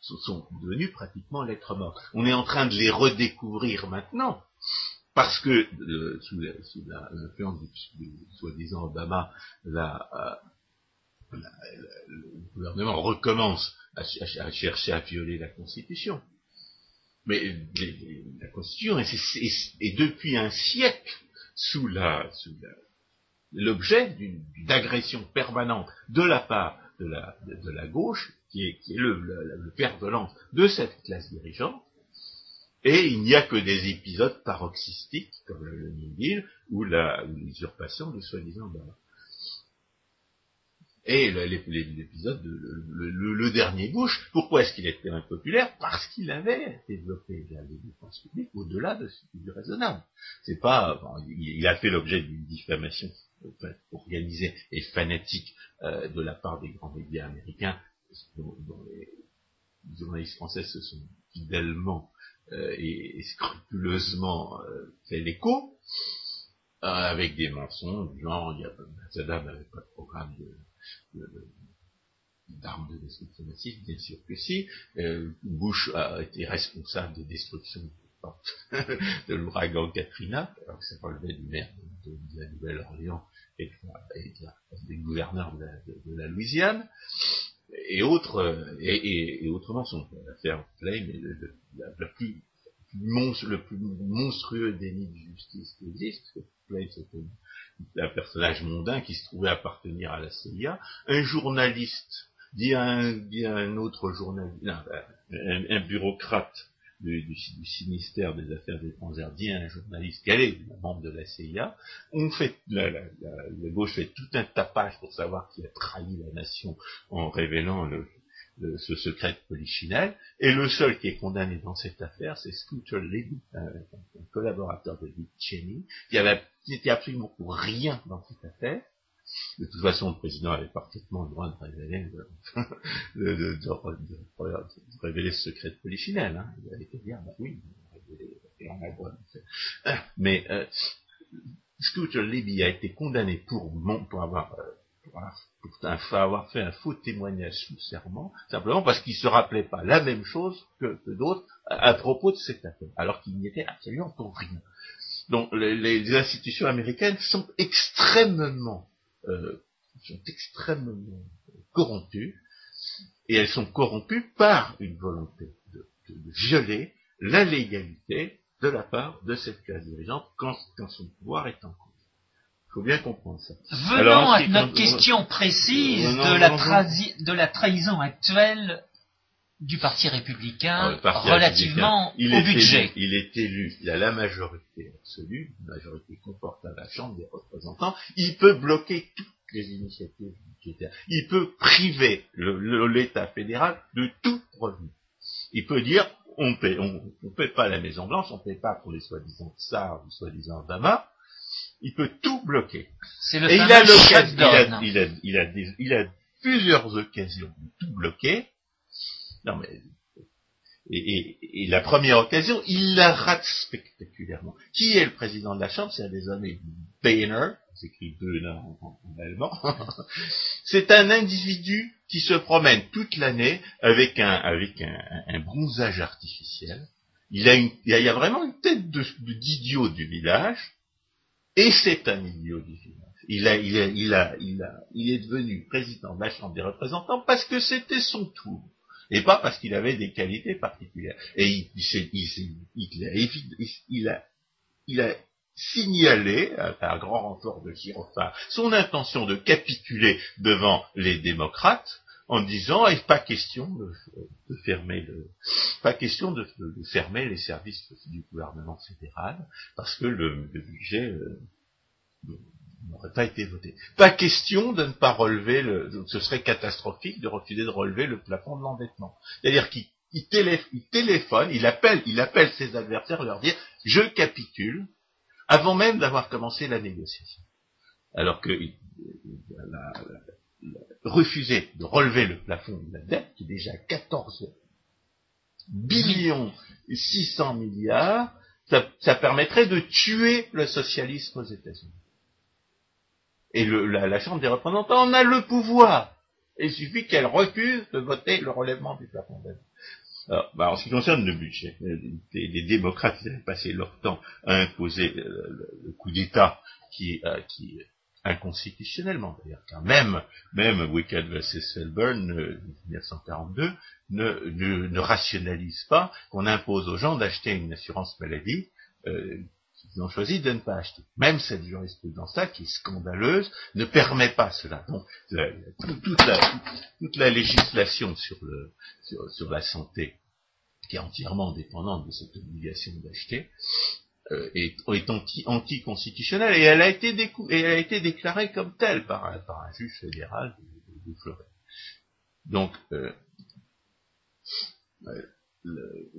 sont devenus pratiquement lettres mortes. On est en train de les redécouvrir maintenant, parce que euh, sous l'influence du, soi-disant Obama, euh, le gouvernement recommence à, chercher à violer la Constitution. Mais la Constitution est, depuis un siècle sous l'objet d'une agression permanente de la part de la, gauche, qui est, qui est le, le, père de lance de cette classe dirigeante, et il n'y a que des épisodes paroxystiques, comme le, New Deal, ou l'usurpation de soi-disant Et l'épisode, le, le, dernier Bush, pourquoi est-ce qu'il était impopulaire? Parce qu'il avait développé la défense publique au-delà de ce qui est raisonnable. C'est pas, il, a fait l'objet d'une diffamation organisée et fanatique euh, de la part des grands médias américains, dont, les journalistes français se sont fidèlement euh, et, scrupuleusement euh, fait l'écho, avec des mensonges, genre, il y a, Saddam n'avait pas de programme de, d'armes de destruction massive, bien sûr que si. Bush a été responsable des destructions de l'ouragan Katrina, alors que ça relevait du maire de, la Nouvelle-Orléans et, des gouverneurs de la, Louisiane, et autres, et, et, autrement son l'affaire Flame la, plus, le plus monstrueux déni de justice qui existe, Flame c'était un personnage mondain qui se trouvait appartenir à la CIA, un journaliste dit à un, autre journaliste, un bureaucrate du, du, ministère des Affaires dit à un journaliste est membre de la CIA, on fait, la, la, la, gauche fait tout un tapage pour savoir qui a trahi la nation en révélant le, ce secret de Polichinelle, et le seul qui est condamné dans cette affaire, c'est Scooter Libby, un, collaborateur de Dick Cheney, qui avait n'était absolument pour rien dans cette affaire, de toute façon, le président avait parfaitement le droit de révéler, de, ce secret de Polichinelle. Il avait été dire, bah oui, on a le droit de Mais euh, Scooter Libby a été condamné pour, pour avoir euh, pour avoir fait un faux témoignage sous serment, simplement parce qu'il se rappelait pas la même chose que, d'autres à, propos de cette affaire, alors qu'il n'y était absolument pour rien. Donc les institutions américaines sont extrêmement euh, sont extrêmement corrompues, et elles sont corrompues par une volonté de, violer la légalité de la part de cette classe dirigeante quand, son pouvoir est en cause. Il faut bien comprendre ça. Venons à notre question précise de, la de la trahison actuelle du Parti républicain relativement au budget. il est élu, il a la majorité absolue, une majorité confortable à la Chambre des représentants, il peut bloquer toutes les initiatives budgétaires. Il peut priver l'État fédéral de tout revenu. Il peut dire, on paie, on, paie pas la Maison Blanche, on paie pas pour les soi-disant tsars ou soi-disant damas, il peut tout bloquer. C'est le Et il a, il, il, a, il, a, il a plusieurs occasions de tout bloquer, non, mais et, la première occasion, il la rate spectaculairement. Qui est le président de la Chambre? C'est un des années Boehner, s'écrit Boehner en, allemand. C'est un individu qui se promène toute l'année avec un avec un, bronzage artificiel. Il a, il y a vraiment une tête d'idiot du village, et c'est un idiot du village. Il, a, il, a, il, a, il, a, il est devenu président de la Chambre des représentants parce que c'était son tour et pas parce qu'il avait des qualités particulières. Et il, il, a, il a signalé, à, un grand renfort de gyrophare, son intention de capituler devant les démocrates en disant eh, pas question de, fermer le, pas question de, fermer les services du gouvernement fédéral parce que le, budget euh, n'aurait pas été voté. Pas question de ne pas relever le, ce serait catastrophique de refuser de relever le plafond de l'endettement. C'est-à-dire qu'il téléphone, il appelle, il appelle ses adversaires leur dire je capitule avant même d'avoir commencé la négociation. Alors que refuser de relever le plafond de la dette, qui est déjà 14 billions 600 milliards, ça permettrait de tuer le socialisme aux États-Unis. Et la, Chambre des représentants en a le pouvoir. Il suffit qu'elle refuse de voter le relèvement du plafond Alors, bah, en ce qui concerne le budget, les, démocrates ils avaient passé leur temps à imposer le, coup d'État qui, euh, qui inconstitutionnellement d'ailleurs, car même, même Wicked vs. Selburn, 1942, euh, ne, ne, ne rationalise pas qu'on impose aux gens d'acheter une assurance maladie euh, ils ont choisi de ne pas acheter. Même cette jurisprudence-là, qui est scandaleuse, ne permet pas cela. Donc, toute, la, législation sur, la santé, qui est entièrement dépendante de cette obligation d'acheter, euh, est, anti-constitutionnelle et elle a été, déclarée comme telle par un, par un juge fédéral de, de Donc, euh, euh le,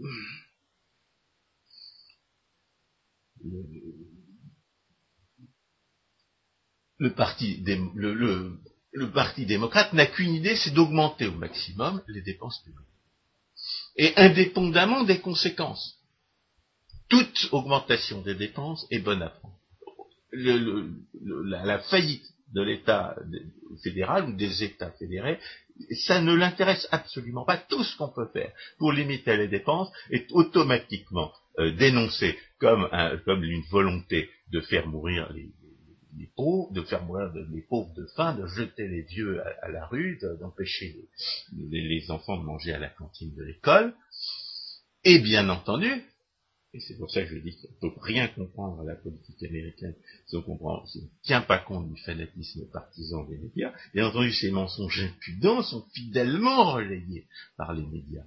le, parti, le, parti démocrate n'a qu'une idée, c'est d'augmenter au maximum les dépenses publiques. Et indépendamment des conséquences. Toute augmentation des dépenses est bonne à prendre. la, faillite de l'État fédéral ou des États fédérés, ça ne l'intéresse absolument pas. Tout ce qu'on peut faire pour limiter les dépenses est automatiquement euh, dénoncé comme, comme une volonté de faire mourir les, pauvres, de faire mourir les pauvres de faim, de jeter les vieux à, la rue, d'empêcher les, les, enfants de manger à la cantine de l'école. Et bien entendu, et c'est pour ça que je dis qu'on ne peut rien comprendre à la politique américaine si on comprend, si on ne tient pas compte du fanatisme partisan des médias. Bien entendu, ces mensonges impudents sont fidèlement relayés par les médias.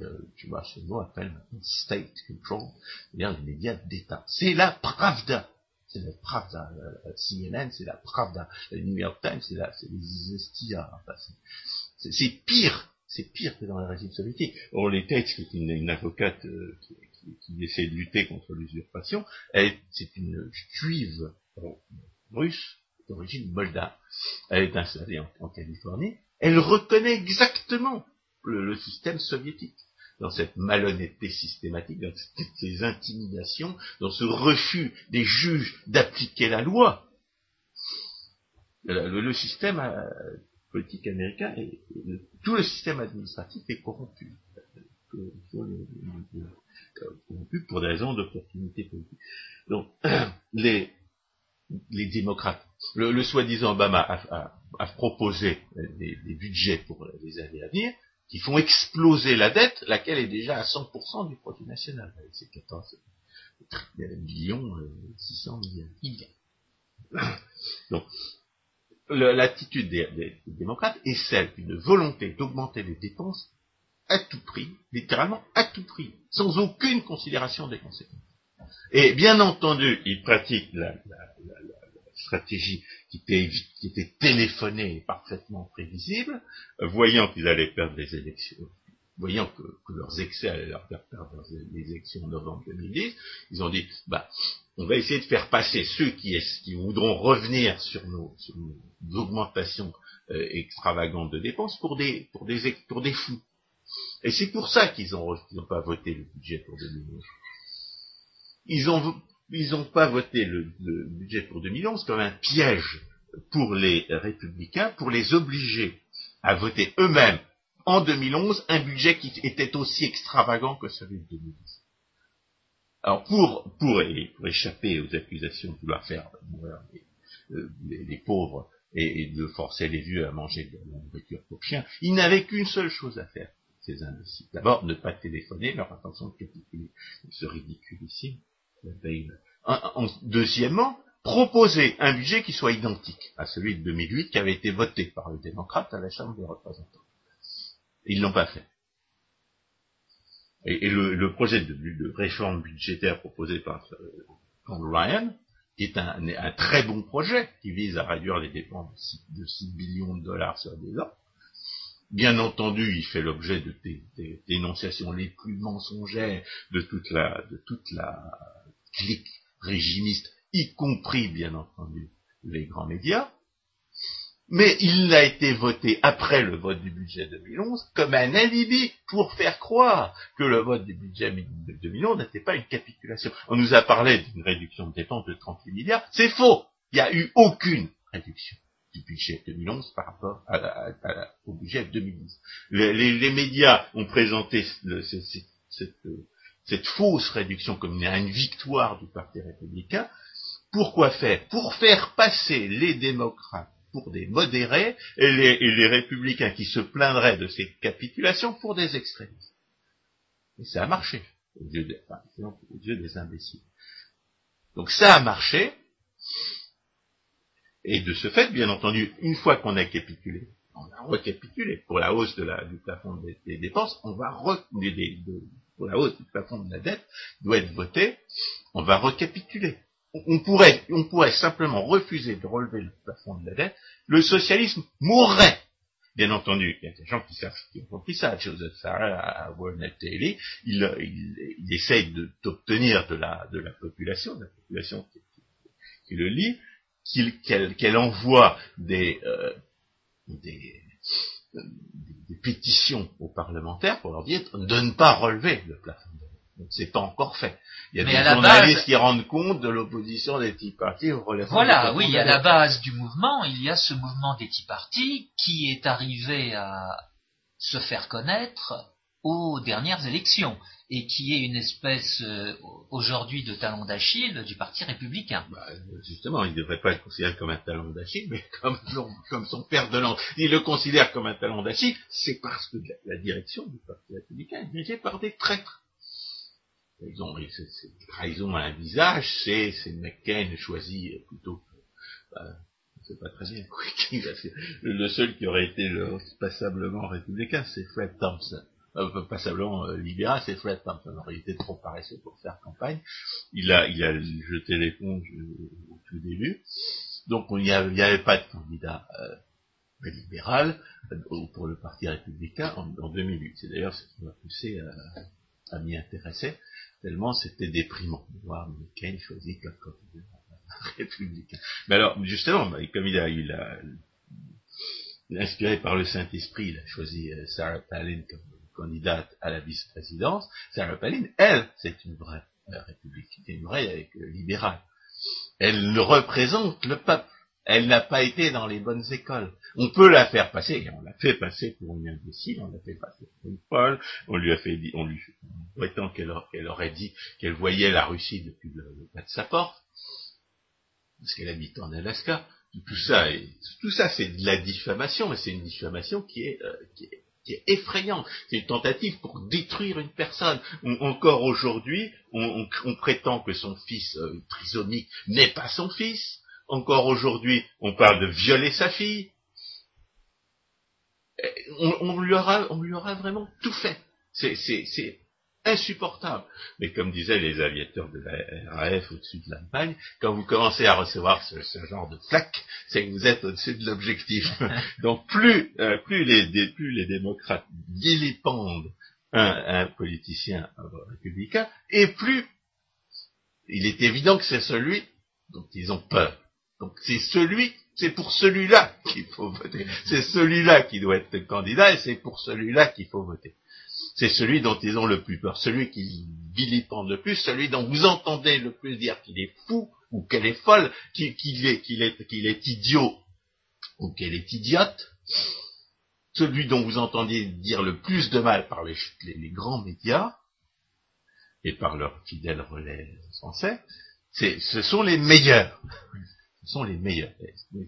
Euh, tu vois, ce mot appelle state control, c'est-à-dire les médias d'État. C'est la pravda. C'est la pravda. CNN, c'est la pravda. Le New York Times, c'est la, c'est les estia. c'est pire. C'est pire que dans le régime soviétique. Or, les Tates, qui est une, avocate euh, qui, qui, essaie de lutter contre l'usurpation, c'est une juive russe d'origine moldave. Elle est installée en, Californie. Elle reconnaît exactement le, système soviétique dans cette malhonnêteté systématique, dans toutes ces intimidations, dans ce refus des juges d'appliquer la loi. Le, système euh, politique américain tout le système administratif est corrompu pour des raisons d'opportunité politique. Donc, les, les démocrates, le, soi-disant Obama a, proposé des, budgets pour les années à venir qui font exploser la dette, laquelle est déjà à 100% du produit national. C'est 14 millions, 600 milliards. Donc, l'attitude des, démocrates est celle d'une volonté d'augmenter les dépenses à tout prix, littéralement à tout prix, sans aucune considération des conséquences. Et bien entendu, ils pratiquent la, stratégie qui était, qui était, téléphonée et parfaitement prévisible, voyant qu'ils allaient perdre les élections, voyant que, leurs excès allaient leur faire perdre les élections en novembre 2010, ils ont dit, bah, on va essayer de faire passer ceux qui, qui voudront revenir sur nos, augmentations euh, extravagantes de dépenses pour des, pour des, pour des fous. Et c'est pour ça qu'ils n'ont pas voté le budget pour 2011. Ils n'ont ils ont pas voté le, budget pour 2011 comme un piège pour les républicains, pour les obliger à voter eux-mêmes en 2011 un budget qui était aussi extravagant que celui de 2010. Alors pour, pour, échapper aux accusations de vouloir faire mourir les, pauvres et, de forcer les vieux à manger de la nourriture pour chiens, ils n'avaient qu'une seule chose à faire, ces imbéciles. D'abord, ne pas téléphoner, leur intention de capituler ce ridiculissime en, deuxièmement, proposer un budget qui soit identique à celui de 2008 qui avait été voté par les démocrates à la Chambre des représentants. Ils l'ont pas fait. Et, le, projet de, réforme budgétaire proposé par euh, Ryan, qui est un, très bon projet, qui vise à réduire les dépenses de 6 billions de dollars sur des ans, Bien entendu, il fait l'objet de dénonciations les plus mensongères de toute la, de toute la clique régimiste, y compris, bien entendu, les grands médias. Mais il a été voté après le vote du budget 2011 comme un alibi pour faire croire que le vote du budget 2011 n'était pas une capitulation. On nous a parlé d'une réduction de dépenses de 38 milliards. C'est faux. Il n'y a eu aucune réduction du budget 2011 par rapport au budget 2010. Les, médias ont présenté cette, fausse réduction comme une, victoire du Parti républicain. Pourquoi faire? Pour faire passer les démocrates pour des modérés et les, républicains qui se plaindraient de ces capitulations pour des extrémistes. Et ça a marché, aux yeux des imbéciles. Donc ça a marché, et de ce fait, bien entendu, une fois qu'on a capitulé, on a recapitulé pour la hausse du plafond des, dépenses, on va re, pour la hausse du plafond de la dette doit être voté, on va recapituler. On pourrait, on pourrait simplement refuser de relever le plafond de la dette, le socialisme mourrait. Bien entendu, il y a des gens qui, savent, qui ont compris ça. Joseph Farrell à Warner Daily, il, il, il essaye d'obtenir de la, de la population, de la population qui le lit, qu'elle envoie des, euh, des, des, pétitions aux parlementaires pour leur dire de ne pas relever le plafond donc c'est pas encore fait. Il y a des journalistes qui rendent compte de l'opposition des Tea Party au relèvement Voilà, oui, a la base du mouvement, il y a ce mouvement des Tea Party qui est arrivé à se faire connaître aux dernières élections. Et qui est une espèce euh, aujourd'hui de talon d'Achille du Parti républicain. Bah, justement, il ne devrait pas être considéré comme un talon d'Achille, mais comme, son père de l'an. Il le considère comme un talon d'Achille, c'est parce que la, direction du Parti républicain est dirigée par des traîtres. Ils ont, trahison à un visage, c'est, McCain choisi plutôt bah, c'est pas très bien. le seul qui aurait été le, passablement républicain, c'est Fred Thompson. Euh, passablement euh, libéral, c'est Fred Thompson. Il était trop paresseux pour faire campagne. Il a, il a jeté l'éponge au tout début. Donc il n'y avait, pas de candidat euh, libéral euh, pour le Parti républicain en, 2008. C'est d'ailleurs ce qui m'a poussé à, m'y intéresser, tellement c'était déprimant de voir McCain choisi comme candidat républicain. Mais alors, justement, bah, comme il a, il a, inspiré par le Saint-Esprit, il a choisi euh, Sarah Palin comme candidate à la vice-présidence. Sarah Palin, elle, c'est une vraie euh, républicaine, une vraie euh, libérale. Elle représente le peuple. Elle n'a pas été dans les bonnes écoles. On peut la faire passer, on l'a fait passer pour une imbécile, on l'a fait passer pour une folle, on lui a fait, on lui, prétend qu'elle aurait dit qu'elle voyait la Russie depuis le, le bas de sa porte parce qu'elle habite en Alaska. Tout ça, tout ça, c'est de la diffamation, mais c'est une diffamation qui est, euh, qui est, effrayante. C'est une tentative pour détruire une personne. encore aujourd'hui, on, prétend que son fils euh, trisomique n'est pas son fils. Encore aujourd'hui, on parle de violer sa fille. On, lui aura, on lui aura vraiment tout fait. C'est, insupportable. Mais comme disaient les aviateurs de la RAF au-dessus de l'Allemagne, quand vous commencez à recevoir ce, genre de flaque, c'est que vous êtes au-dessus de l'objectif. Donc plus, euh, plus, les, plus les démocrates vilipendent un, un politicien républicain, et plus il est évident que c'est celui dont ils ont peur. Donc c'est celui, c'est pour celui-là qu'il faut voter. C'est celui-là qui doit être le candidat et c'est pour celui-là qu'il faut voter c'est celui dont ils ont le plus peur, celui qui vilipende le plus, celui dont vous entendez le plus dire qu'il est fou ou qu'elle est folle, qu'il est, est idiot ou qu'elle est idiote, celui dont vous entendez dire le plus de mal par les, grands médias et par leurs fidèles relais français, ce sont les meilleurs. Ce sont les meilleurs.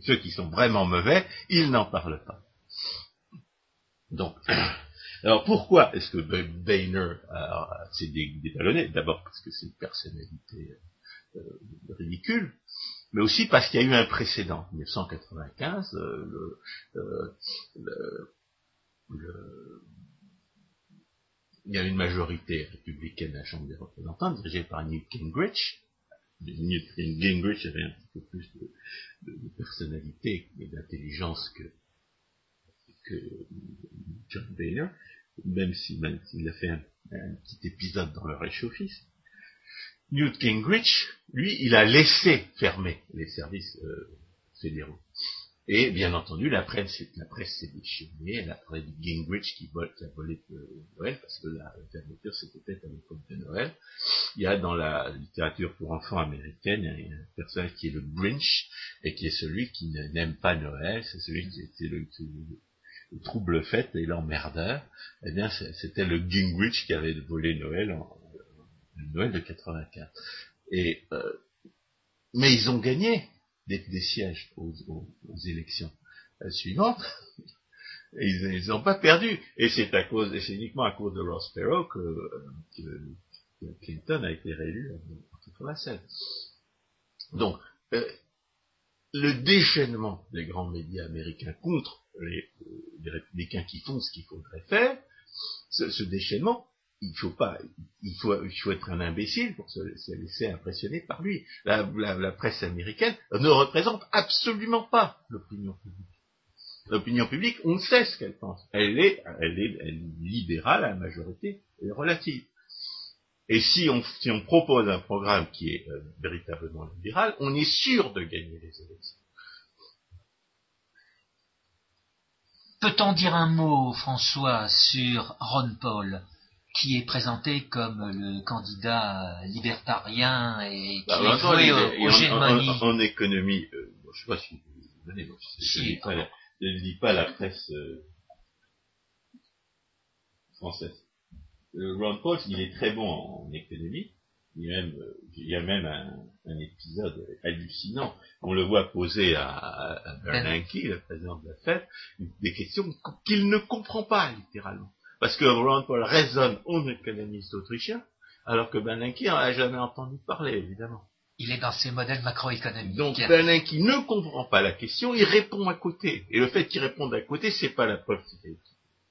ceux qui sont vraiment mauvais, ils n'en parlent pas. Donc, alors pourquoi est-ce que Boehner s'est détalonné? D'abord parce que c'est une personnalité euh, ridicule, mais aussi parce qu'il y a eu un précédent. En 1995, euh, euh, il y a une majorité républicaine à la Chambre des représentants, dirigée par Newt Gingrich. Newt Gingrich avait un petit peu plus de, personnalité et d'intelligence que, que John Boehner même s'il a fait un, petit épisode dans le réchauffisme. Newt Gingrich, lui, il a laissé fermer les services euh, fédéraux. Et bien entendu, la presse, la presse s'est déchaînée, elle a parlé de Gingrich qui, qui a volé Noël, parce que la fermeture c'était peut-être à l'époque de Noël. Il y a dans la littérature pour enfants américaine un personnage qui est le Grinch, et qui est celui qui n'aime pas Noël, c'est celui qui était le trouble fait et l'emmerdeur, eh bien, c'était le Gingrich qui avait volé Noël en, Noël de 84. Et, euh, mais ils ont gagné des, sièges aux, élections euh, suivantes. ils n'ont pas perdu. Et c'est à cause, et c'est uniquement à cause de Ross Perot que, euh, Clinton a été réélu en 87. Donc, le déchaînement des grands médias américains contre les, républicains qui font ce qu'il faudrait faire, ce, déchaînement, il faut pas, il faut, être un imbécile pour se, laisser impressionner par lui. La, presse américaine ne représente absolument pas l'opinion publique. L'opinion publique, on sait ce qu'elle pense. Elle est, elle est, libérale à la majorité relative. Et si on, si on propose un programme qui est euh, véritablement libéral, on est sûr de gagner les élections. Peut-on dire un mot, François, sur Ron Paul, qui est présenté comme le candidat libertarien et qui bah, est voué au, en, économie, euh, je ne sais pas si vous je ne lis, pas la presse euh, française. Ron Paul, il est très bon en, économie. Il y a même, il y a même un, épisode hallucinant. On le voit poser à, à Bernanke, le président de la Fed, des questions qu'il ne comprend pas littéralement. Parce que Ron Paul raisonne en économiste autrichien, alors que Bernanke n'en a jamais entendu parler, évidemment. Il est dans ses modèles macroéconomiques. Donc Bernanke ne comprend pas la question, il répond à côté. Et le fait qu'il réponde à côté, c'est pas la preuve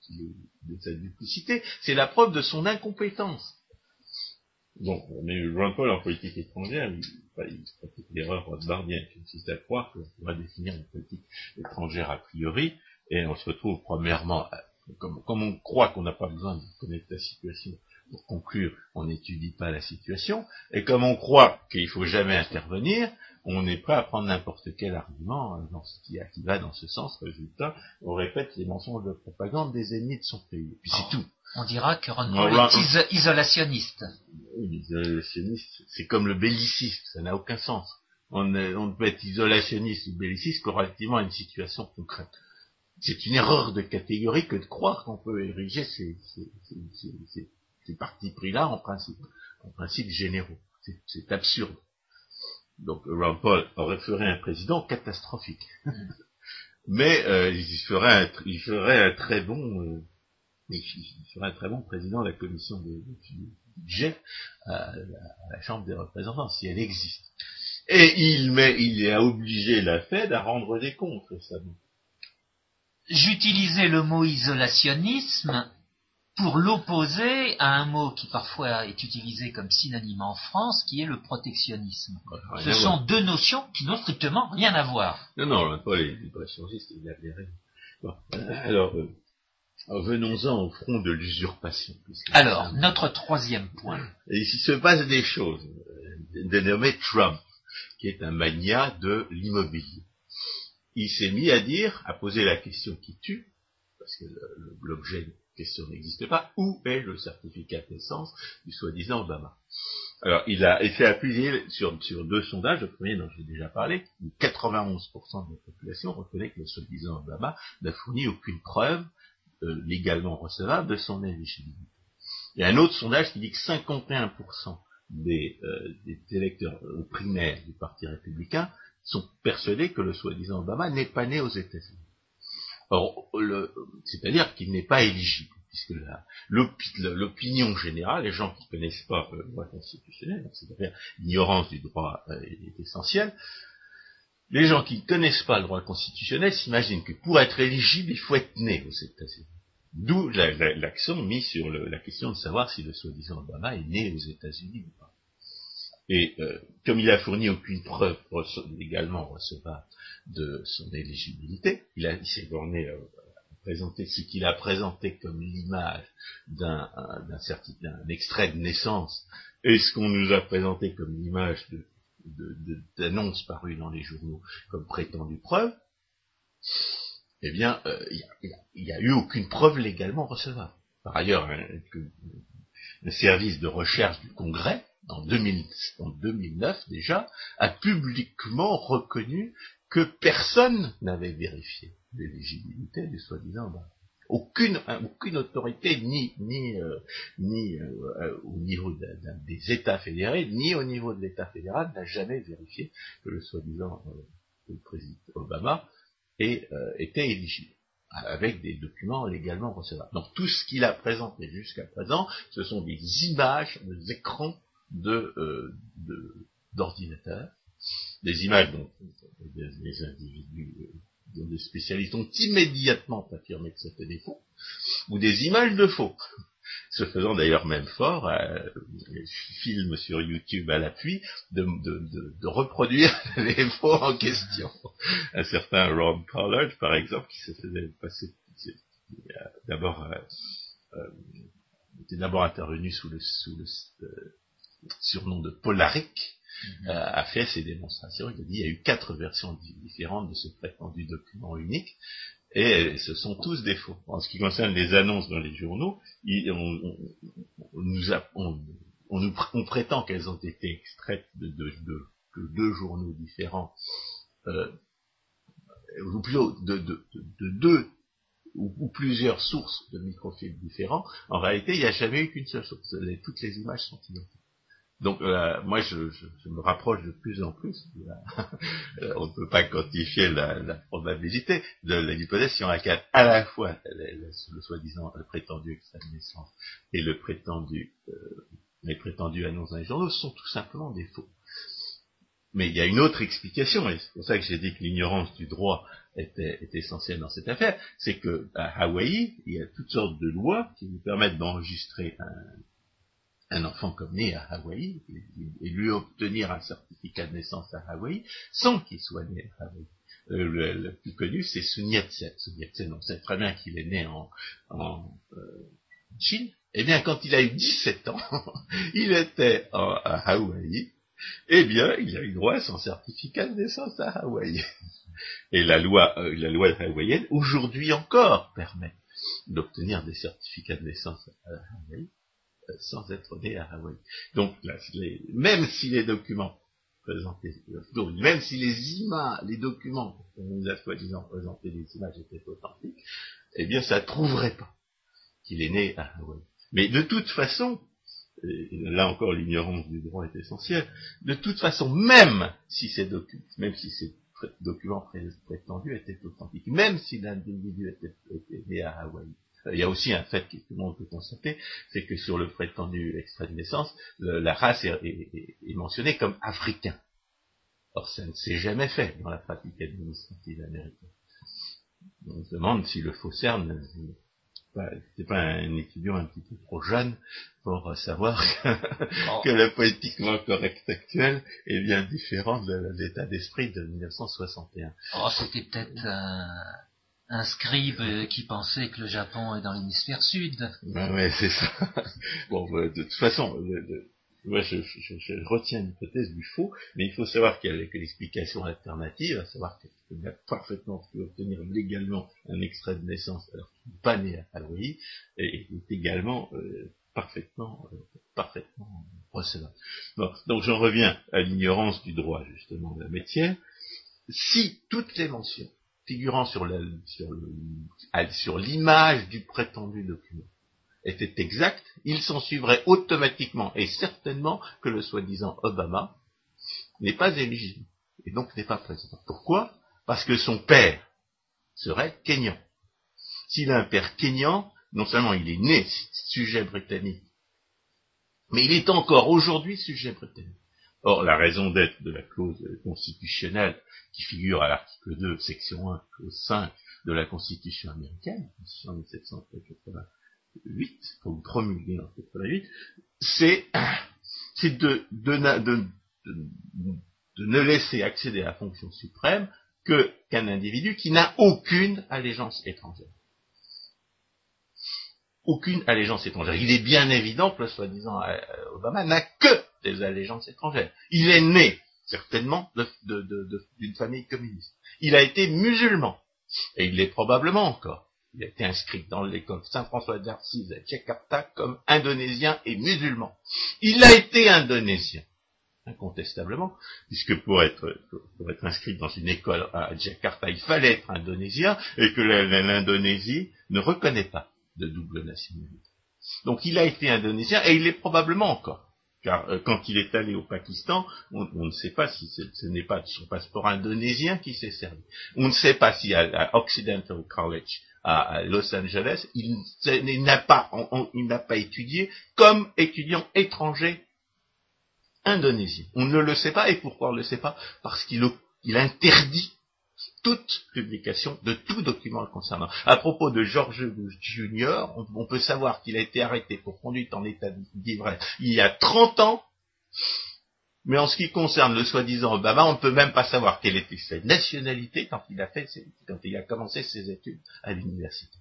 de sa duplicité, c'est la preuve de son incompétence. Bon, mais Ron Paul en politique étrangère, il, il pratique l'erreur rothbardienne, qui consiste à croire qu'on pourra définir une politique étrangère a priori, et on se retrouve premièrement, comme, comme on croit qu'on n'a pas besoin de connaître la situation pour conclure, on n'étudie pas la situation, et comme on croit qu'il ne faut jamais intervenir, on est prêt à prendre n'importe quel argument euh, qui, va dans ce sens. Résultat, on répète les mensonges de propagande des ennemis de son pays. Et puis c'est tout. On dira que Ron Paul est isolationniste. Isolationniste, c'est comme le belliciste, ça n'a aucun sens. On, on, peut être isolationniste ou belliciste que relativement à une situation concrète. C'est une erreur de catégorie que de croire qu'on peut ériger ces, ces partis pris-là en principe, en principe généraux. C'est absurde. Donc Ron Paul aurait ferait un président catastrophique. Mais euh, il, ferait un, il ferait un très bon euh, il ferait un très bon président de la commission de budget à, la Chambre des représentants, si elle existe. Et il, met, il a obligé la Fed à rendre des comptes récemment. J'utilisais le mot isolationnisme pour l'opposer à un mot qui parfois est utilisé comme synonyme en France, qui est le protectionnisme. Ce sont deux notions qui n'ont strictement rien à voir. Non, non, pas les protectionnistes, il a bon, Alors, euh, venons-en au front de l'usurpation. Alors, notre troisième point. Et il se passe des choses, euh, dénommé Trump, qui est un mania de l'immobilier. Il s'est mis à dire, à poser la question qui tue, parce que l'objet question n'existe pas, où est le certificat de naissance du soi-disant Obama? Alors, il a été appuyé sur, sur deux sondages, le premier dont j'ai déjà parlé, où 91% de la population reconnaît que le soi-disant Obama n'a fourni aucune preuve euh, légalement recevable de son éligibilité. Il y a un autre sondage qui dit que 51% des, euh, des électeurs primaires du Parti républicain sont persuadés que le soi-disant Obama n'est pas né aux États-Unis. Or, c'est-à-dire qu'il n'est pas éligible, puisque l'opinion générale, les gens qui ne connaissent pas le droit constitutionnel, c'est-à-dire l'ignorance du droit euh, est essentielle, les gens qui ne connaissent pas le droit constitutionnel s'imaginent que pour être éligible, il faut être né aux États-Unis. D'où l'accent mis sur la question de savoir si le soi-disant Obama est né aux États-Unis ou pas. Et euh, comme il a fourni aucune preuve légalement recevable de son éligibilité, il, s'est borné à, présenter ce qu'il a présenté comme l'image d'un extrait de naissance et ce qu'on nous a présenté comme l'image d'annonce de, parue dans les journaux comme prétendue preuve, eh bien, euh, il n'y a, eu aucune preuve légalement recevable. Par ailleurs, le service de recherche du Congrès en, 2009 déjà, a publiquement reconnu que personne n'avait vérifié l'éligibilité du soi-disant aucune, aucune autorité, ni, ni, euh, ni euh, au niveau des États fédérés, ni au niveau de l'État fédéral, n'a jamais vérifié que le soi-disant euh, président Obama était éligible avec des documents légalement recevables. Donc tout ce qu'il a présenté jusqu'à présent, ce sont des images, des écrans de d'ordinateurs, des images dont les individus, des spécialistes ont immédiatement affirmé que c'était des faux, ou des images de faux, se faisant d'ailleurs même fort, euh, films sur YouTube à l'appui, de, de, de, reproduire les faux en question. Un certain Ron Pollard, par exemple, qui se faisait passer d'abord euh, euh, était d'abord intervenu sous le, sous le euh, surnom de Polaric, mhm. euh, a fait ses démonstrations. Il a dit qu'il y a eu quatre versions différentes de ce prétendu document unique, et ce sont tous des faux. En ce qui concerne les annonces dans les journaux, on, prétend qu'elles ont été extraites de, deux journaux différents, euh, ou plutôt de, deux ou, plusieurs sources de microfilms différents, en réalité, il n'y a jamais eu qu'une seule source. toutes les images sont identiques. Donc euh, moi, je, me rapproche de plus en plus. on ne peut pas quantifier la, probabilité de l'hypothèse sur laquelle à la fois le, soi-disant prétendu extrait de naissance et le prétendu euh, les prétendus annonces dans les journaux sont tout simplement des faux. Mais il y a une autre explication, et c'est pour ça que j'ai dit que l'ignorance du droit était, essentielle dans cette affaire, c'est que à Hawaï, il y a toutes sortes de lois qui nous permettent d'enregistrer un, enfant comme né à Hawaï et, lui obtenir un certificat de naissance à Hawaï sans qu'il soit né à Hawaï. Euh, le, plus connu, c'est Sun Yat-sen. Sun on sait très bien qu'il est né en, euh, Chine. Eh bien, quand il a eu 17 ans, il était à Hawaï, eh bien, il a eu droit à son certificat de naissance à Hawaï. Et la loi, euh, la loi hawaïenne, aujourd'hui encore, permet d'obtenir des certificats de naissance à Hawaï sans être né à Hawaï. Donc, même si les documents présentés, même si les images, les documents nous a soi-disant présentés, les images étaient authentiques, eh bien, ça trouverait pas qu'il est né à Hawaï. Mais de toute façon, là encore l'ignorance du droit est essentielle, de toute façon, même si ces documents, même si ces documents prétendus étaient authentiques, même si l'individu était, né à Hawaï, il y a aussi un fait que tout le monde peut constater, c'est que sur le prétendu extrait de naissance, la race est, mentionnée comme africain. Or, ça ne s'est jamais fait dans la pratique administrative américaine. On se demande si le faussaire ne, c'est pas un étudiant un petit peu trop jeune pour savoir que, le politiquement correct actuel est bien différent de l'état d'esprit de 1961. Oh, c'était peut-être un, scribe qui pensait que le Japon est dans l'hémisphère sud. Ben ouais, c'est ça. Bon, de toute façon, moi, je, retiens l'hypothèse du faux, mais il faut savoir qu'il y a l'explication alternative, à savoir qu'il a parfaitement pu obtenir légalement un extrait de naissance alors qu'il n'est pas né à Hawaï, et est également euh, parfaitement, euh, parfaitement recevable. donc j'en reviens à l'ignorance du droit, justement, de la métier. Si toutes les mentions figurant sur l'image du prétendu document était exact, il s'en suivrait automatiquement et certainement que le soi-disant Obama n'est pas éligible et donc n'est pas président. Pourquoi? Parce que son père serait kényan. S'il a un père kényan, non seulement il est né sujet britannique, mais il est encore aujourd'hui sujet britannique. Or, la raison d'être de la clause constitutionnelle qui figure à l'article 2, section 1, clause 5 de la Constitution américaine, en 1780, 8, comme promulgué en 88, c'est, de, de, de, de, ne laisser accéder à la fonction suprême qu'un individu qui n'a aucune allégeance étrangère. Aucune allégeance étrangère. Il est bien évident que le soi-disant euh, Obama n'a que des allégeances étrangères. Il est né, certainement, d'une famille communiste. Il a été musulman. Et il l'est probablement encore. Il a été inscrit dans l'école Saint-François d'Arcis à Jakarta comme indonésien et musulman. Il a été indonésien, incontestablement, puisque pour être, pour être inscrit dans une école à Jakarta, il fallait être indonésien et que l'Indonésie ne reconnaît pas de double nationalité. Donc il a été indonésien et il est probablement encore. Car euh, quand il est allé au Pakistan, on, ne sait pas si ce n'est pas son passeport indonésien qui s'est servi. On ne sait pas si à Occidental College à Los Angeles, il, n'a pas, il n'a pas étudié comme étudiant étranger indonésien. On ne le sait pas, et pourquoi on ne le sait pas? Parce qu'il interdit toute publication de tout document le concernant. À propos de George Bush Jr., on, peut savoir qu'il a été arrêté pour conduite en état d'ivresse il y a 30 ans, mais en ce qui concerne le soi-disant Obama, on ne peut même pas savoir quelle était sa nationalité quand il a fait, quand il a commencé ses études à l'université.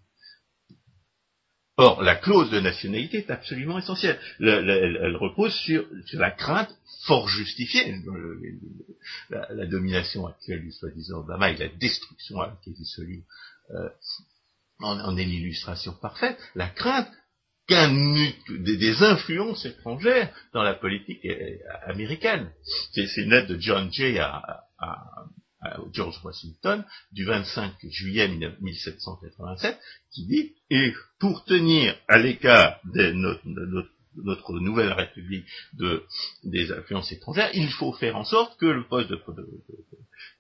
Or, la clause de nationalité est absolument essentielle. elle, repose sur, la crainte fort justifiée, la, domination actuelle du soi-disant Obama et la destruction à laquelle il se lie euh, en est l'illustration parfaite, la crainte qu'un des, influences étrangères dans la politique américaine. C'est une lettre de John Jay à, George Washington du 25 juillet 1787 qui dit et pour tenir à l'écart de notre, nouvelle république de, des influences étrangères, il faut faire en sorte que le poste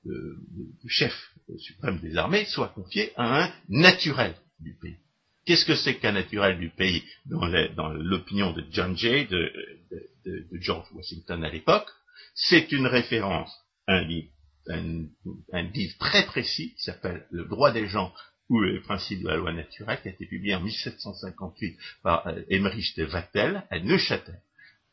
de, chef suprême des armées soit confié à un naturel du pays. Qu'est-ce que c'est qu'un naturel du pays dans l'opinion de John Jay, de, George Washington à l'époque? C'est une référence un livre, un, livre très précis qui s'appelle Le droit des gens ou les principes de la loi naturelle, qui a été publié en 1758 par euh, Emmerich de Vattel à Neuchâtel.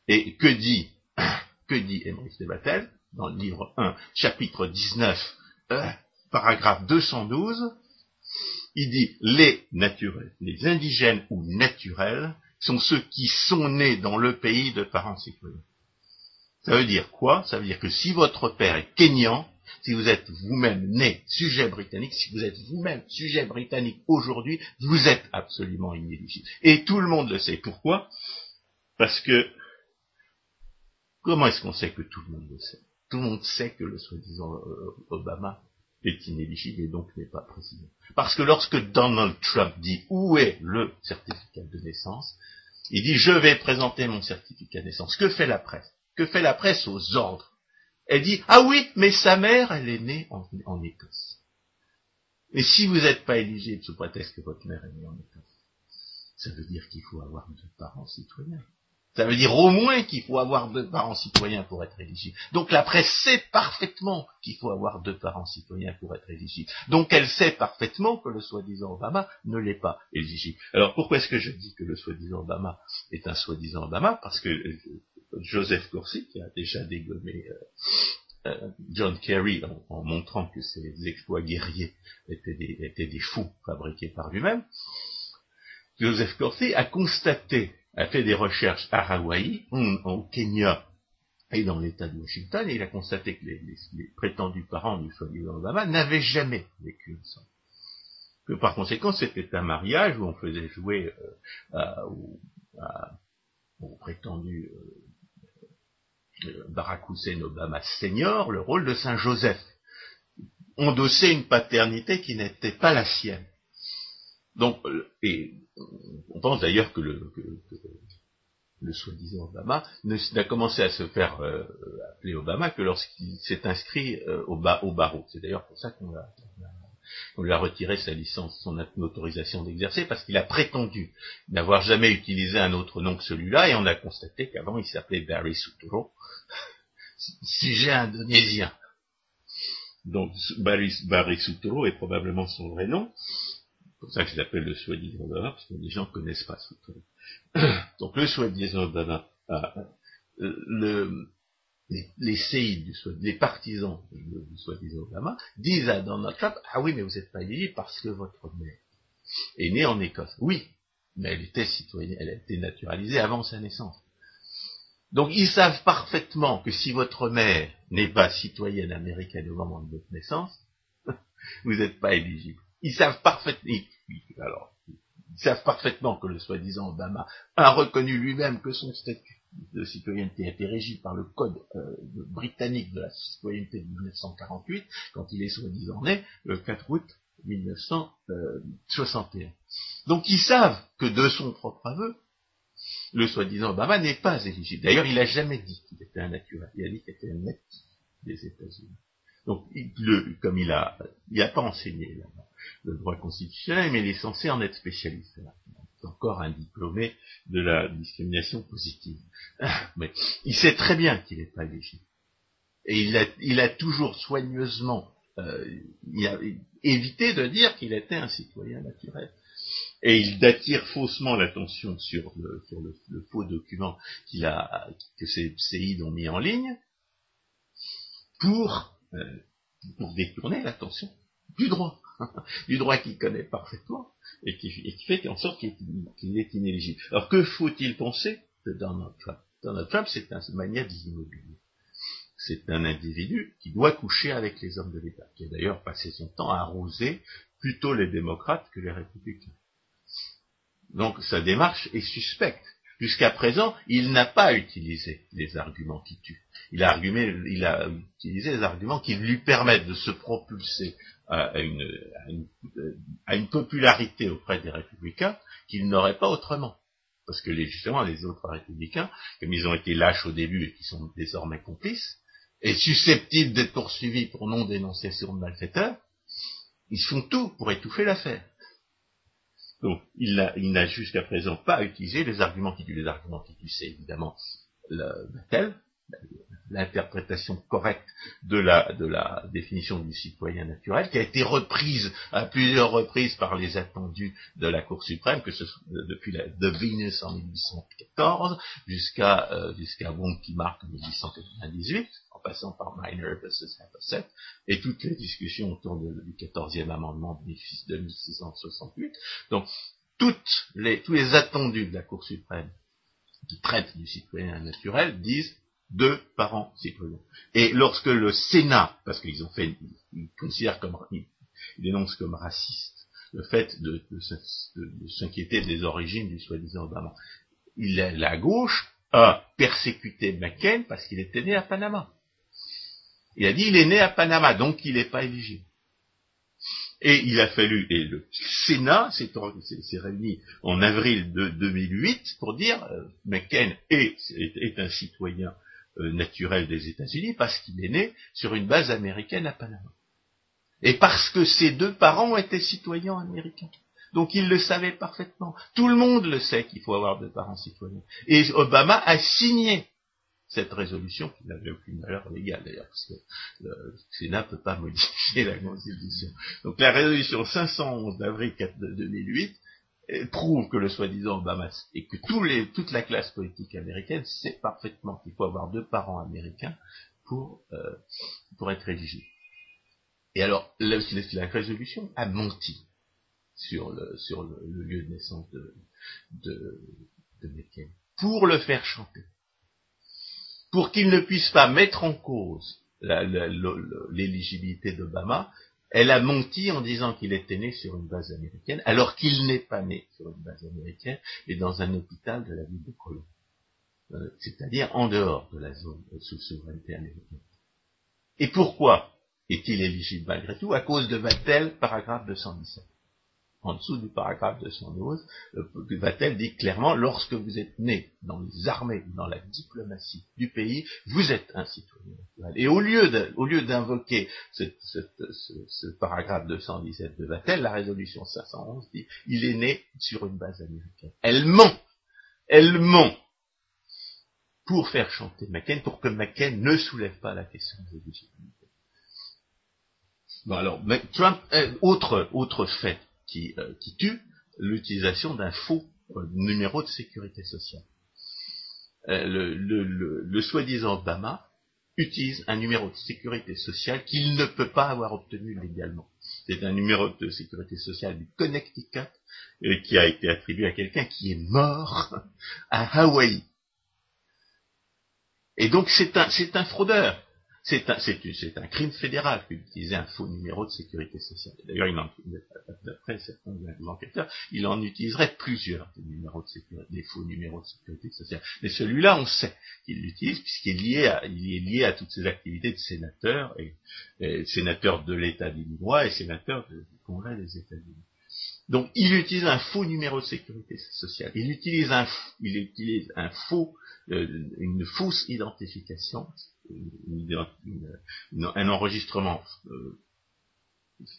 Et que dit, que dit Emmerich de Vattel dans le livre 1, chapitre 19, euh, paragraphe 212 il dit les naturels, les indigènes ou naturels sont ceux qui sont nés dans le pays de parents citoyens. Ça veut dire quoi? Ça veut dire que si votre père est kényan, si vous êtes vous-même né sujet britannique, si vous êtes vous-même sujet britannique aujourd'hui, vous êtes absolument inéligible. Et tout le monde le sait. Pourquoi? Parce que comment est-ce qu'on sait que tout le monde le sait? Tout le monde sait que le soi-disant euh, Obama est inéligible et donc n'est pas président. Parce que lorsque Donald Trump dit où est le certificat de naissance, il dit je vais présenter mon certificat de naissance. Que fait la presse? Que fait la presse aux ordres? Elle dit ah oui, mais sa mère, elle est née en, Écosse. Et si vous n'êtes pas éligible sous prétexte que votre mère est née en Écosse, ça veut dire qu'il faut avoir deux parents citoyens. Ça veut dire au moins qu'il faut avoir deux parents citoyens pour être éligible. Donc la presse sait parfaitement qu'il faut avoir deux parents citoyens pour être éligible. Donc elle sait parfaitement que le soi-disant Obama ne l'est pas éligible. Alors pourquoi est-ce que je dis que le soi-disant Obama est un soi-disant Obama? Parce que euh, Joseph Corsi, qui a déjà dégommé euh, euh, John Kerry en, montrant que ses exploits guerriers étaient des, fous fabriqués par lui-même, Joseph Corsi a constaté a fait des recherches à Hawaï, au Kenya et dans l'État de Washington, et il a constaté que les, prétendus parents du soi-disant Obama n'avaient jamais vécu ensemble. Que par conséquent, c'était un mariage où on faisait jouer euh, au, prétendu euh, euh, Barack Hussein Obama senior le rôle de Saint Joseph. Endosser une paternité qui n'était pas la sienne. Donc, euh, et on pense d'ailleurs que le, soi-disant Obama n'a commencé à se faire euh, appeler Obama que lorsqu'il s'est inscrit euh, au, au, barreau. C'est d'ailleurs pour ça qu'on lui a retiré sa licence, son autorisation d'exercer, parce qu'il a prétendu n'avoir jamais utilisé un autre nom que celui-là, et on a constaté qu'avant il s'appelait Barry Suturo, sujet indonésien. Donc Barry, Barry Suturo est probablement son vrai nom, c'est pour ça que je l'appelle le soi-disant Obama, parce que les gens ne connaissent pas truc. Donc le soi-disant Obama, le, les, les les partisans du, soi-disant Obama, disent à Donald Trump, ah oui, mais vous n'êtes pas éligible parce que votre mère est née en Écosse. Oui, mais elle était citoyenne, elle a été naturalisée avant sa naissance. Donc ils savent parfaitement que si votre mère n'est pas citoyenne américaine au moment de votre naissance, vous n'êtes pas éligible. Ils savent parfaitement, alors, ils savent parfaitement que le soi-disant Obama a reconnu lui-même que son statut de citoyenneté était régi par le code euh, britannique de la citoyenneté de 1948, quand il est soi-disant né le 4 août 1961. Donc ils savent que de son propre aveu, le soi-disant Obama n'est pas éligible. D'ailleurs, il n'a jamais dit qu'il était un naturel, il a dit qu'il était un natif des États-Unis. Donc, comme il a, il n'a pas enseigné le droit constitutionnel, mais il est censé en être spécialiste. Encore un diplômé de la discrimination positive. Mais il sait très bien qu'il n'est pas légitime. Et il a, toujours soigneusement euh, évité de dire qu'il était un citoyen naturel. Et il attire faussement l'attention sur le, faux document a, que ces CI ont mis en ligne pour euh, pour détourner l'attention du droit, du droit qu'il connaît parfaitement et qui, fait en sorte qu'il est inéligible. Alors que faut-il penser de Donald Trump? Donald Trump, c'est un maniaque immobilier. C'est un individu qui doit coucher avec les hommes de l'État, qui a d'ailleurs passé son temps à arroser plutôt les démocrates que les républicains. Donc sa démarche est suspecte. Jusqu'à présent, il n'a pas utilisé les arguments qui tuent. Il a, il a utilisé les arguments qui lui permettent de se propulser à une, à une, popularité auprès des républicains qu'il n'aurait pas autrement. Parce que justement, les autres républicains, comme ils ont été lâches au début et qui sont désormais complices, et susceptibles d'être poursuivis pour non-dénonciation de malfaiteurs, ils font tout pour étouffer l'affaire. Donc, il n'a jusqu'à présent pas utilisé les arguments qui. Les arguments qui tuent, c'est évidemment le Mattel, l'interprétation correcte de la, de la définition du citoyen naturel, qui a été reprise à plusieurs reprises par les attendus de la Cour suprême, que ce soit depuis la de Venus en 1814 jusqu'à euh, jusqu'à Wonky Mark en 1898, en passant par Miner versus Haverset, et toutes les discussions autour du 14e amendement de 1668. Donc, toutes les, tous les attendus de la Cour suprême qui traitent du citoyen naturel disent deux parents citoyens. Et lorsque le Sénat, parce qu'ils ont fait, ils considèrent comme, ils dénoncent comme raciste le fait de, s'inquiéter des origines du soi-disant Obama, la gauche a persécuté McCain parce qu'il était né à Panama. Il a dit il est né à Panama, donc il n'est pas éligible. Et il a fallu, et le Sénat s'est réuni en avril de 2008 pour dire euh, McCain est, un citoyen euh, naturel des États-Unis parce qu'il est né sur une base américaine à Panama. Et parce que ses deux parents étaient citoyens américains. Donc il le savait parfaitement. Tout le monde le sait qu'il faut avoir deux parents citoyens. Et Obama a signé cette résolution qui n'avait aucune valeur légale d'ailleurs, parce que le Sénat ne peut pas modifier la Constitution. Donc la résolution 511 d'avril 2008 prouve que le soi-disant Obama et que toute la classe politique américaine sait parfaitement qu'il faut avoir deux parents américains pour, euh, pour être éligible. Et alors, la, résolution a menti sur le, sur le, lieu de naissance de, de, de pour le faire chanter, pour qu'il ne puisse pas mettre en cause l'éligibilité d'Obama, elle a menti en disant qu'il était né sur une base américaine, alors qu'il n'est pas né sur une base américaine, et dans un hôpital de la ville de Cologne. Euh, c'est-à-dire en dehors de la zone sous souveraineté américaine. Et pourquoi est-il éligible malgré tout? À cause de Vattel, paragraphe 217 en dessous du paragraphe 212, Vatel dit clairement, lorsque vous êtes né dans les armées, dans la diplomatie du pays, vous êtes un citoyen naturel. Et au lieu d'invoquer ce, paragraphe 217 de Vatel, la résolution 511 dit, il est né sur une base américaine. Elle ment, elle ment pour faire chanter McCain, pour que McCain ne soulève pas la question de l'éligibilité. Bon alors, Trump, euh, autre, autre fait euh, qui, tue l'utilisation d'un faux euh, numéro de sécurité sociale. Euh, le, soi-disant Obama utilise un numéro de sécurité sociale qu'il ne peut pas avoir obtenu légalement. C'est un numéro de sécurité sociale du Connecticut qui a été attribué à quelqu'un qui est mort à Hawaï. Et donc c'est un, c'est un fraudeur. C'est un, crime fédéral d'utiliser un faux numéro de sécurité sociale. D'ailleurs, d'après certains enquêteurs, il en utiliserait plusieurs des, numéros de sécurité, des faux numéros de sécurité sociale. Mais celui-là, on sait qu'il l'utilise puisqu'il est lié à, il est lié à toutes ses activités de sénateur et, sénateur de l'État d'Illinois et sénateur du Congrès des États-Unis. Donc, il utilise un faux numéro de sécurité sociale. Il utilise un, il utilise un faux, euh, une fausse identification un enregistrement euh,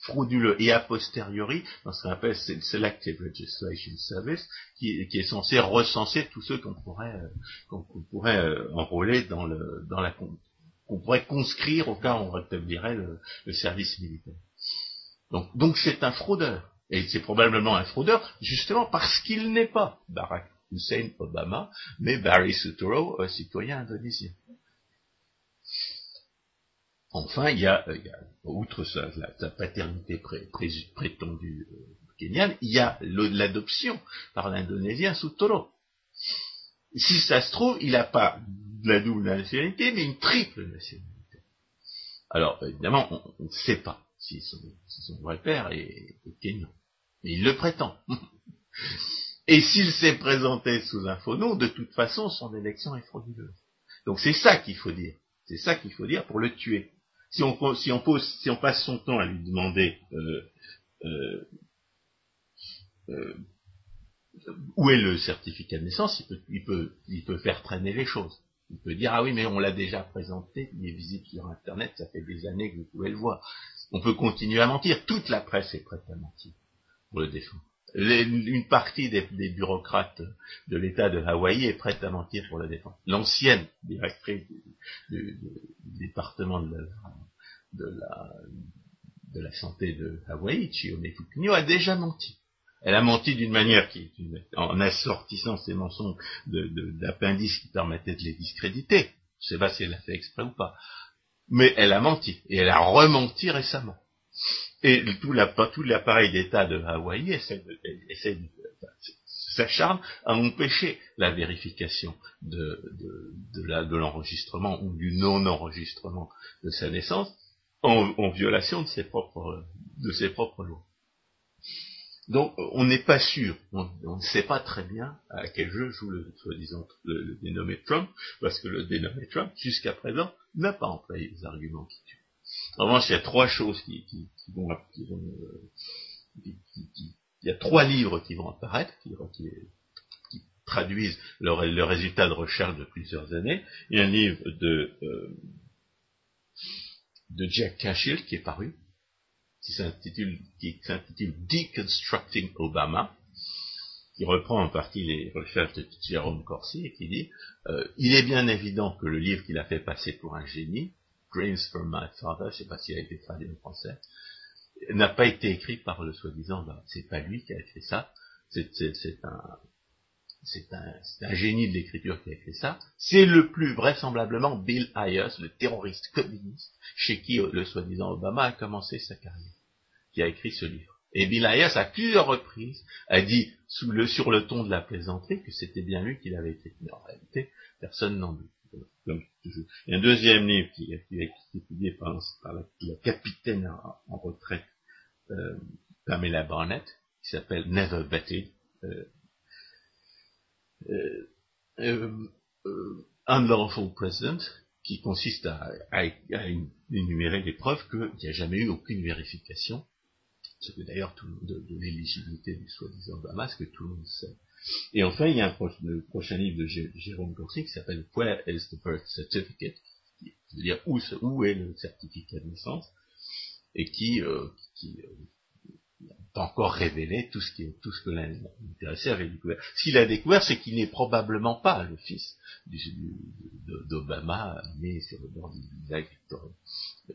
frauduleux et a posteriori dans ce qu'on appelle le Selective Registration Service, qui, est censé recenser tous ceux qu'on pourrait, euh, euh, enrôler dans, le, dans la qu'on pourrait conscrire au cas où on rétablirait le, service militaire. Donc, c'est un fraudeur. Et c'est probablement un fraudeur justement parce qu'il n'est pas Barack Hussein Obama, mais Barry Soetoro, un citoyen indonésien. Enfin, il y a, outre sa, paternité prétendue euh, kenyane, il y a l'adoption par l'Indonésien sous Toro. Si ça se trouve, il n'a pas la double nationalité, mais une triple nationalité. Alors, évidemment, on ne sait pas si son, vrai père est, est kenyan. Mais il le prétend. Et s'il s'est présenté sous un faux nom, de toute façon, son élection est frauduleuse. Donc c'est ça qu'il faut dire. C'est ça qu'il faut dire pour le tuer. Si on, si on, pose, si on passe son temps à lui demander euh, euh, euh, où est le certificat de naissance, il peut, il, peut, il peut faire traîner les choses. Il peut dire, ah oui, mais on l'a déjà présenté, il est visible sur Internet, ça fait des années que vous pouvez le voir. On peut continuer à mentir. Toute la presse est prête à mentir pour le défendre une partie des, bureaucrates de l'État de Hawaï est prête à mentir pour la défendre. L'ancienne directrice du, département de la, santé de Hawaï, Chione Fukunyo, a déjà menti. Elle a menti d'une manière qui, en assortissant ses mensonges d'appendices qui permettaient de les discréditer. Je ne sais pas si elle l'a fait exprès ou pas. Mais elle a menti. Et elle a rementi récemment. Et tout l'appareil d'État de Hawaï essaie de, essaie s'acharne à empêcher la vérification de, l'enregistrement ou du non-enregistrement de sa naissance en, violation de ses propres, de ses propres lois. Donc on n'est pas sûr, on ne sait pas très bien à quel jeu joue le soi-disant le, dénommé Trump, parce que le dénommé Trump, jusqu'à présent, n'a pas employé les arguments qui tuent. En revanche, il y a trois choses qui, vont, euh, il y a trois livres qui vont apparaître, qui, traduisent le, résultat de recherche de plusieurs années. Il y a un livre de, euh, de Jack Cashill qui est paru, qui s'intitule, Deconstructing Obama, qui reprend en partie les recherches de Jérôme Corsi et qui dit euh, il est bien évident que le livre qu'il a fait passer pour un génie Dreams from My Father, je ne sais pas s'il a été traduit en français, n'a pas été écrit par le soi-disant, bah, c'est pas lui qui a écrit ça, c'est un, c'est un, un, génie de l'écriture qui a écrit ça, c'est le plus vraisemblablement Bill Ayers, le terroriste communiste, chez qui le soi-disant Obama a commencé sa carrière, qui a écrit ce livre. Et Bill Ayers, à plusieurs reprises, a dit, sous le, sur le ton de la plaisanterie, que c'était bien lui qui l'avait écrit. Mais en réalité, personne n'en doute. Il y a un deuxième livre qui, a été publié par, la, capitaine en, retraite, euh, Pamela Barnett, qui s'appelle Never Betted. Euh, euh, Unlawful President, qui consiste à, énumérer les preuves qu'il n'y a jamais eu aucune vérification, ce que d'ailleurs de, de l'éligibilité du soi-disant Obama, que tout le monde sait. Et enfin, il y a un le prochain livre de Jérôme Corsi qui s'appelle Where is the birth certificate qui veut dire où, où est le certificat de naissance et qui, euh, qui euh, encore révélé tout ce, qui, tout ce que l'intéressé avait découvert. Ce qu'il a découvert, c'est qu'il n'est probablement pas le fils d'Obama né sur le bord du lac Victoria.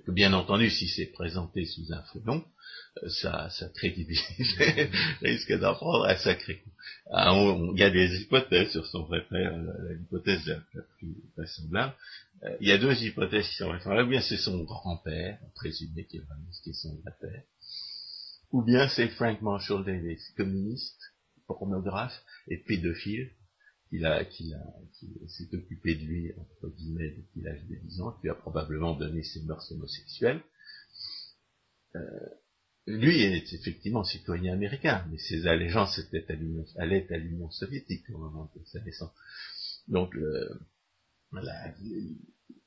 Bien entendu, si c'est présenté sous un faux nom, sa, sa crédibilité risque d'en prendre un sacré coup. Ah, il y a des hypothèses sur son vrai père, l'hypothèse la, plus vraisemblable. Euh, il y a deux hypothèses qui sont vraisemblables. Ou bien c'est son grand-père, présumé qui est qui est son vrai père. Ou bien c'est Frank Marshall Davis, communiste, pornographe et pédophile, a, a, qui s'est occupé de lui, entre guillemets, depuis l'âge de 10 ans, qui a probablement donné ses mœurs homosexuelles. Euh, lui est effectivement citoyen américain, mais ses allégeances étaient à allaient à l'Union soviétique au moment de sa naissance. Donc, euh,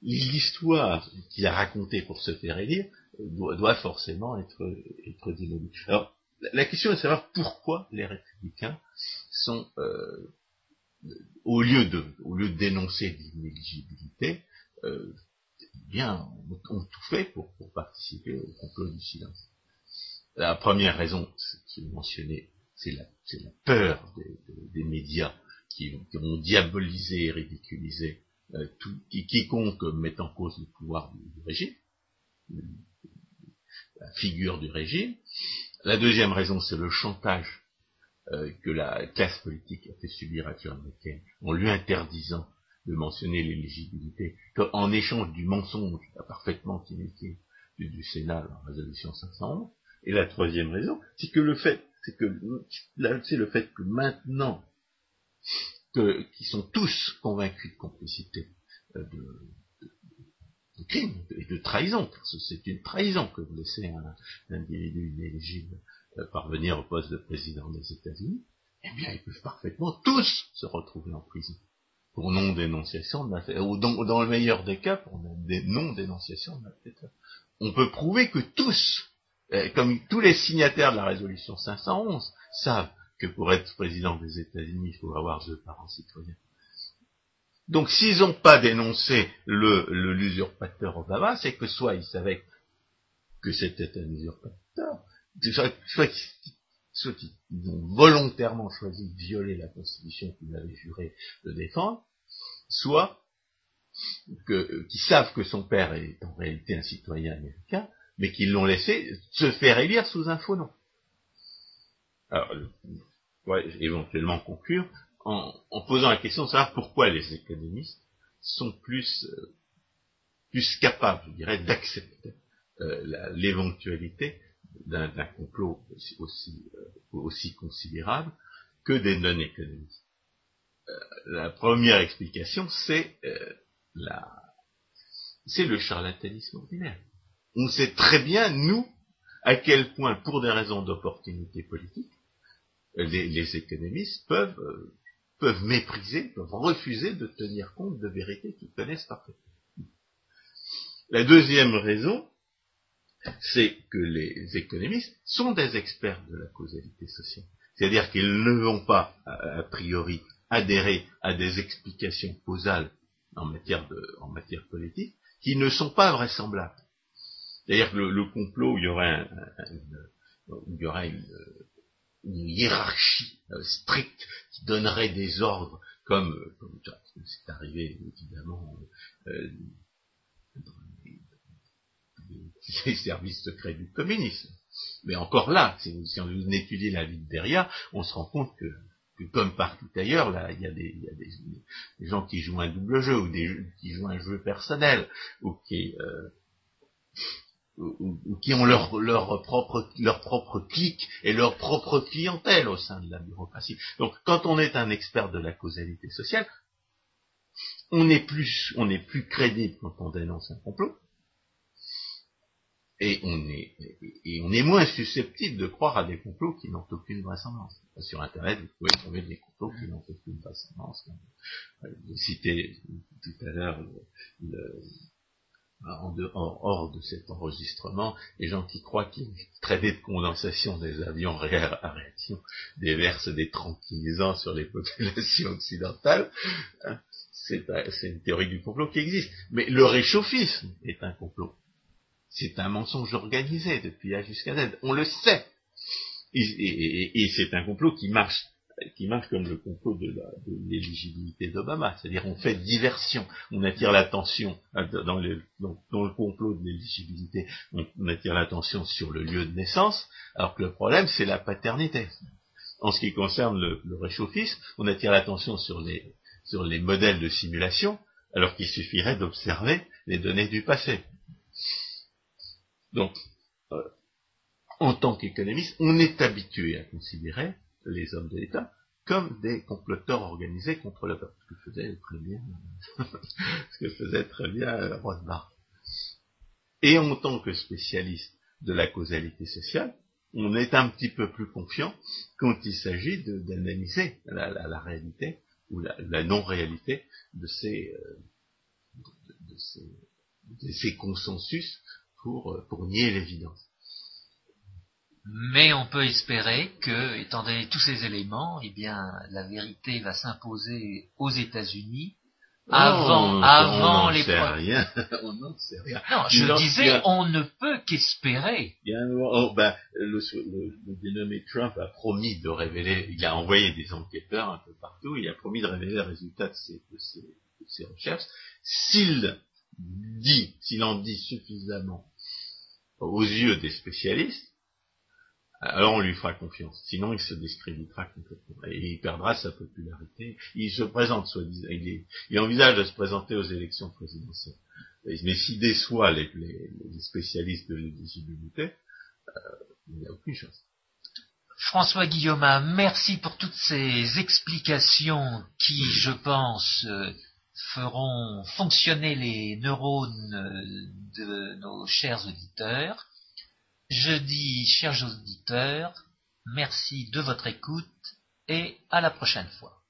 l'histoire qu'il a racontée pour se faire élire doit, forcément être, être Alors, la question est de savoir pourquoi les républicains sont, euh, au, lieu de, au lieu de dénoncer l'inéligibilité, euh, bien, ont, tout fait pour, pour participer au complot du silence. La première raison, qui est mentionnée, c'est la, la, peur des, médias qui, ont diabolisé et ridiculisé euh, tout, quiconque met en cause le pouvoir du, régime, figure du régime. La deuxième raison, c'est le chantage euh, que la classe politique a fait subir à John McCain en lui interdisant de mentionner l'éligibilité, qu'en échange du mensonge parfaitement inutile du, du Sénat, la résolution 511, et la troisième raison, c'est que le fait, c'est que c'est le fait que maintenant, qu'ils sont tous convaincus de complicité euh, de, de, crime et de trahison, parce que c'est une trahison que de laisser un, individu inéligible euh, parvenir au poste de président des États-Unis, eh bien, ils peuvent parfaitement tous se retrouver en prison pour non-dénonciation de ou dans, le meilleur des cas, pour non-dénonciation de. On peut prouver que tous, euh, comme tous les signataires de la résolution 511, savent que pour être président des États-Unis, il faut avoir deux parents citoyens. Donc s'ils n'ont pas dénoncé le l'usurpateur Obama, c'est que soit ils savaient que c'était un usurpateur, soit, qu'ils ont volontairement choisi de violer la Constitution qu'ils avaient juré de défendre, soit qu'ils savent que son père est en réalité un citoyen américain, mais qu'ils l'ont laissé se faire élire sous un faux nom. Alors, éventuellement conclure en, posant la question de savoir pourquoi les économistes sont plus, euh, plus capables, je dirais, d'accepter euh, l'éventualité d'un complot aussi, euh, aussi, considérable que des non-économistes. la première explication, c'est c'est le charlatanisme ordinaire. On sait très bien, nous, à quel point, pour des raisons d'opportunité politique, les, économistes peuvent, euh, peuvent mépriser, peuvent refuser de tenir compte de vérités qu'ils connaissent parfaitement. La deuxième raison, c'est que les économistes sont des experts de la causalité sociale. C'est-à-dire qu'ils ne vont pas, a, priori, adhérer à des explications causales en matière, en matière politique qui ne sont pas vraisemblables. C'est-à-dire que le, complot, il y il y aurait une, une hiérarchie euh, stricte qui donnerait des ordres comme, euh, comme c'est arrivé évidemment euh, dans les, services secrets du communisme. Mais encore là, si, on étudie la vie de derrière, on se rend compte que, comme partout ailleurs, là, il y a, des, y a des, gens qui jouent un double jeu, ou des, qui jouent un jeu personnel, ou qui, ou, qui ont leur, propre, clique et leur propre clientèle au sein de la bureaucratie. Donc, quand on est un expert de la causalité sociale, on est plus, crédible quand on dénonce un complot, et on est, moins susceptible de croire à des complots qui n'ont aucune vraisemblance. Sur Internet, vous pouvez trouver des complots qui n'ont aucune vraisemblance. J'ai cité tout à l'heure le, en hors de cet enregistrement, les gens qui croient qu'ils traité de condensation des avions à réaction déversent des tranquillisants sur les populations occidentales, hein, c'est une théorie du complot qui existe. Mais le réchauffisme est un complot. C'est un mensonge organisé depuis A jusqu'à Z. On le sait. et c'est un complot qui marche qui marche comme le complot de l'éligibilité d'Obama. C'est-à-dire on fait diversion, on attire l'attention dans, le complot de l'éligibilité, on, attire l'attention sur le lieu de naissance, alors que le problème c'est la paternité. En ce qui concerne le, réchauffisme, on attire l'attention sur les, sur les modèles de simulation, alors qu'il suffirait d'observer les données du passé. Donc, euh, en tant qu'économiste, on est habitué à considérer les hommes de l'État comme des comploteurs organisés contre le peuple, ce que faisait très bien, ce que faisait très bien Rothbard. Et en tant que spécialiste de la causalité sociale, on est un petit peu plus confiant quand il s'agit d'analyser la, réalité ou la, non-réalité de ces, euh, de, ces, consensus pour, euh, pour nier l'évidence. Mais on peut espérer que, étant donné tous ces éléments, eh bien, la vérité va s'imposer aux États-Unis avant, avant on les sait rien. on n'en sait rien. Non, je disais, on ne peut qu'espérer. Oh, ben, le, le, dénommé Trump a promis de révéler, il a envoyé des enquêteurs un peu partout, il a promis de révéler les résultats de ses, de ses, de ses recherches. S'il dit, s'il en dit suffisamment aux yeux des spécialistes, alors on lui fera confiance. Sinon, il se discréditera complètement. Et il perdra sa popularité. Il se présente, soit il, il envisage de se présenter aux élections présidentielles. Mais s'il déçoit les, spécialistes de l'éligibilité, euh, il n'y a aucune chance. François Guillaume, merci pour toutes ces explications qui, je pense, euh, feront fonctionner les neurones de nos chers auditeurs. Je dis, chers auditeurs, merci de votre écoute et à la prochaine fois.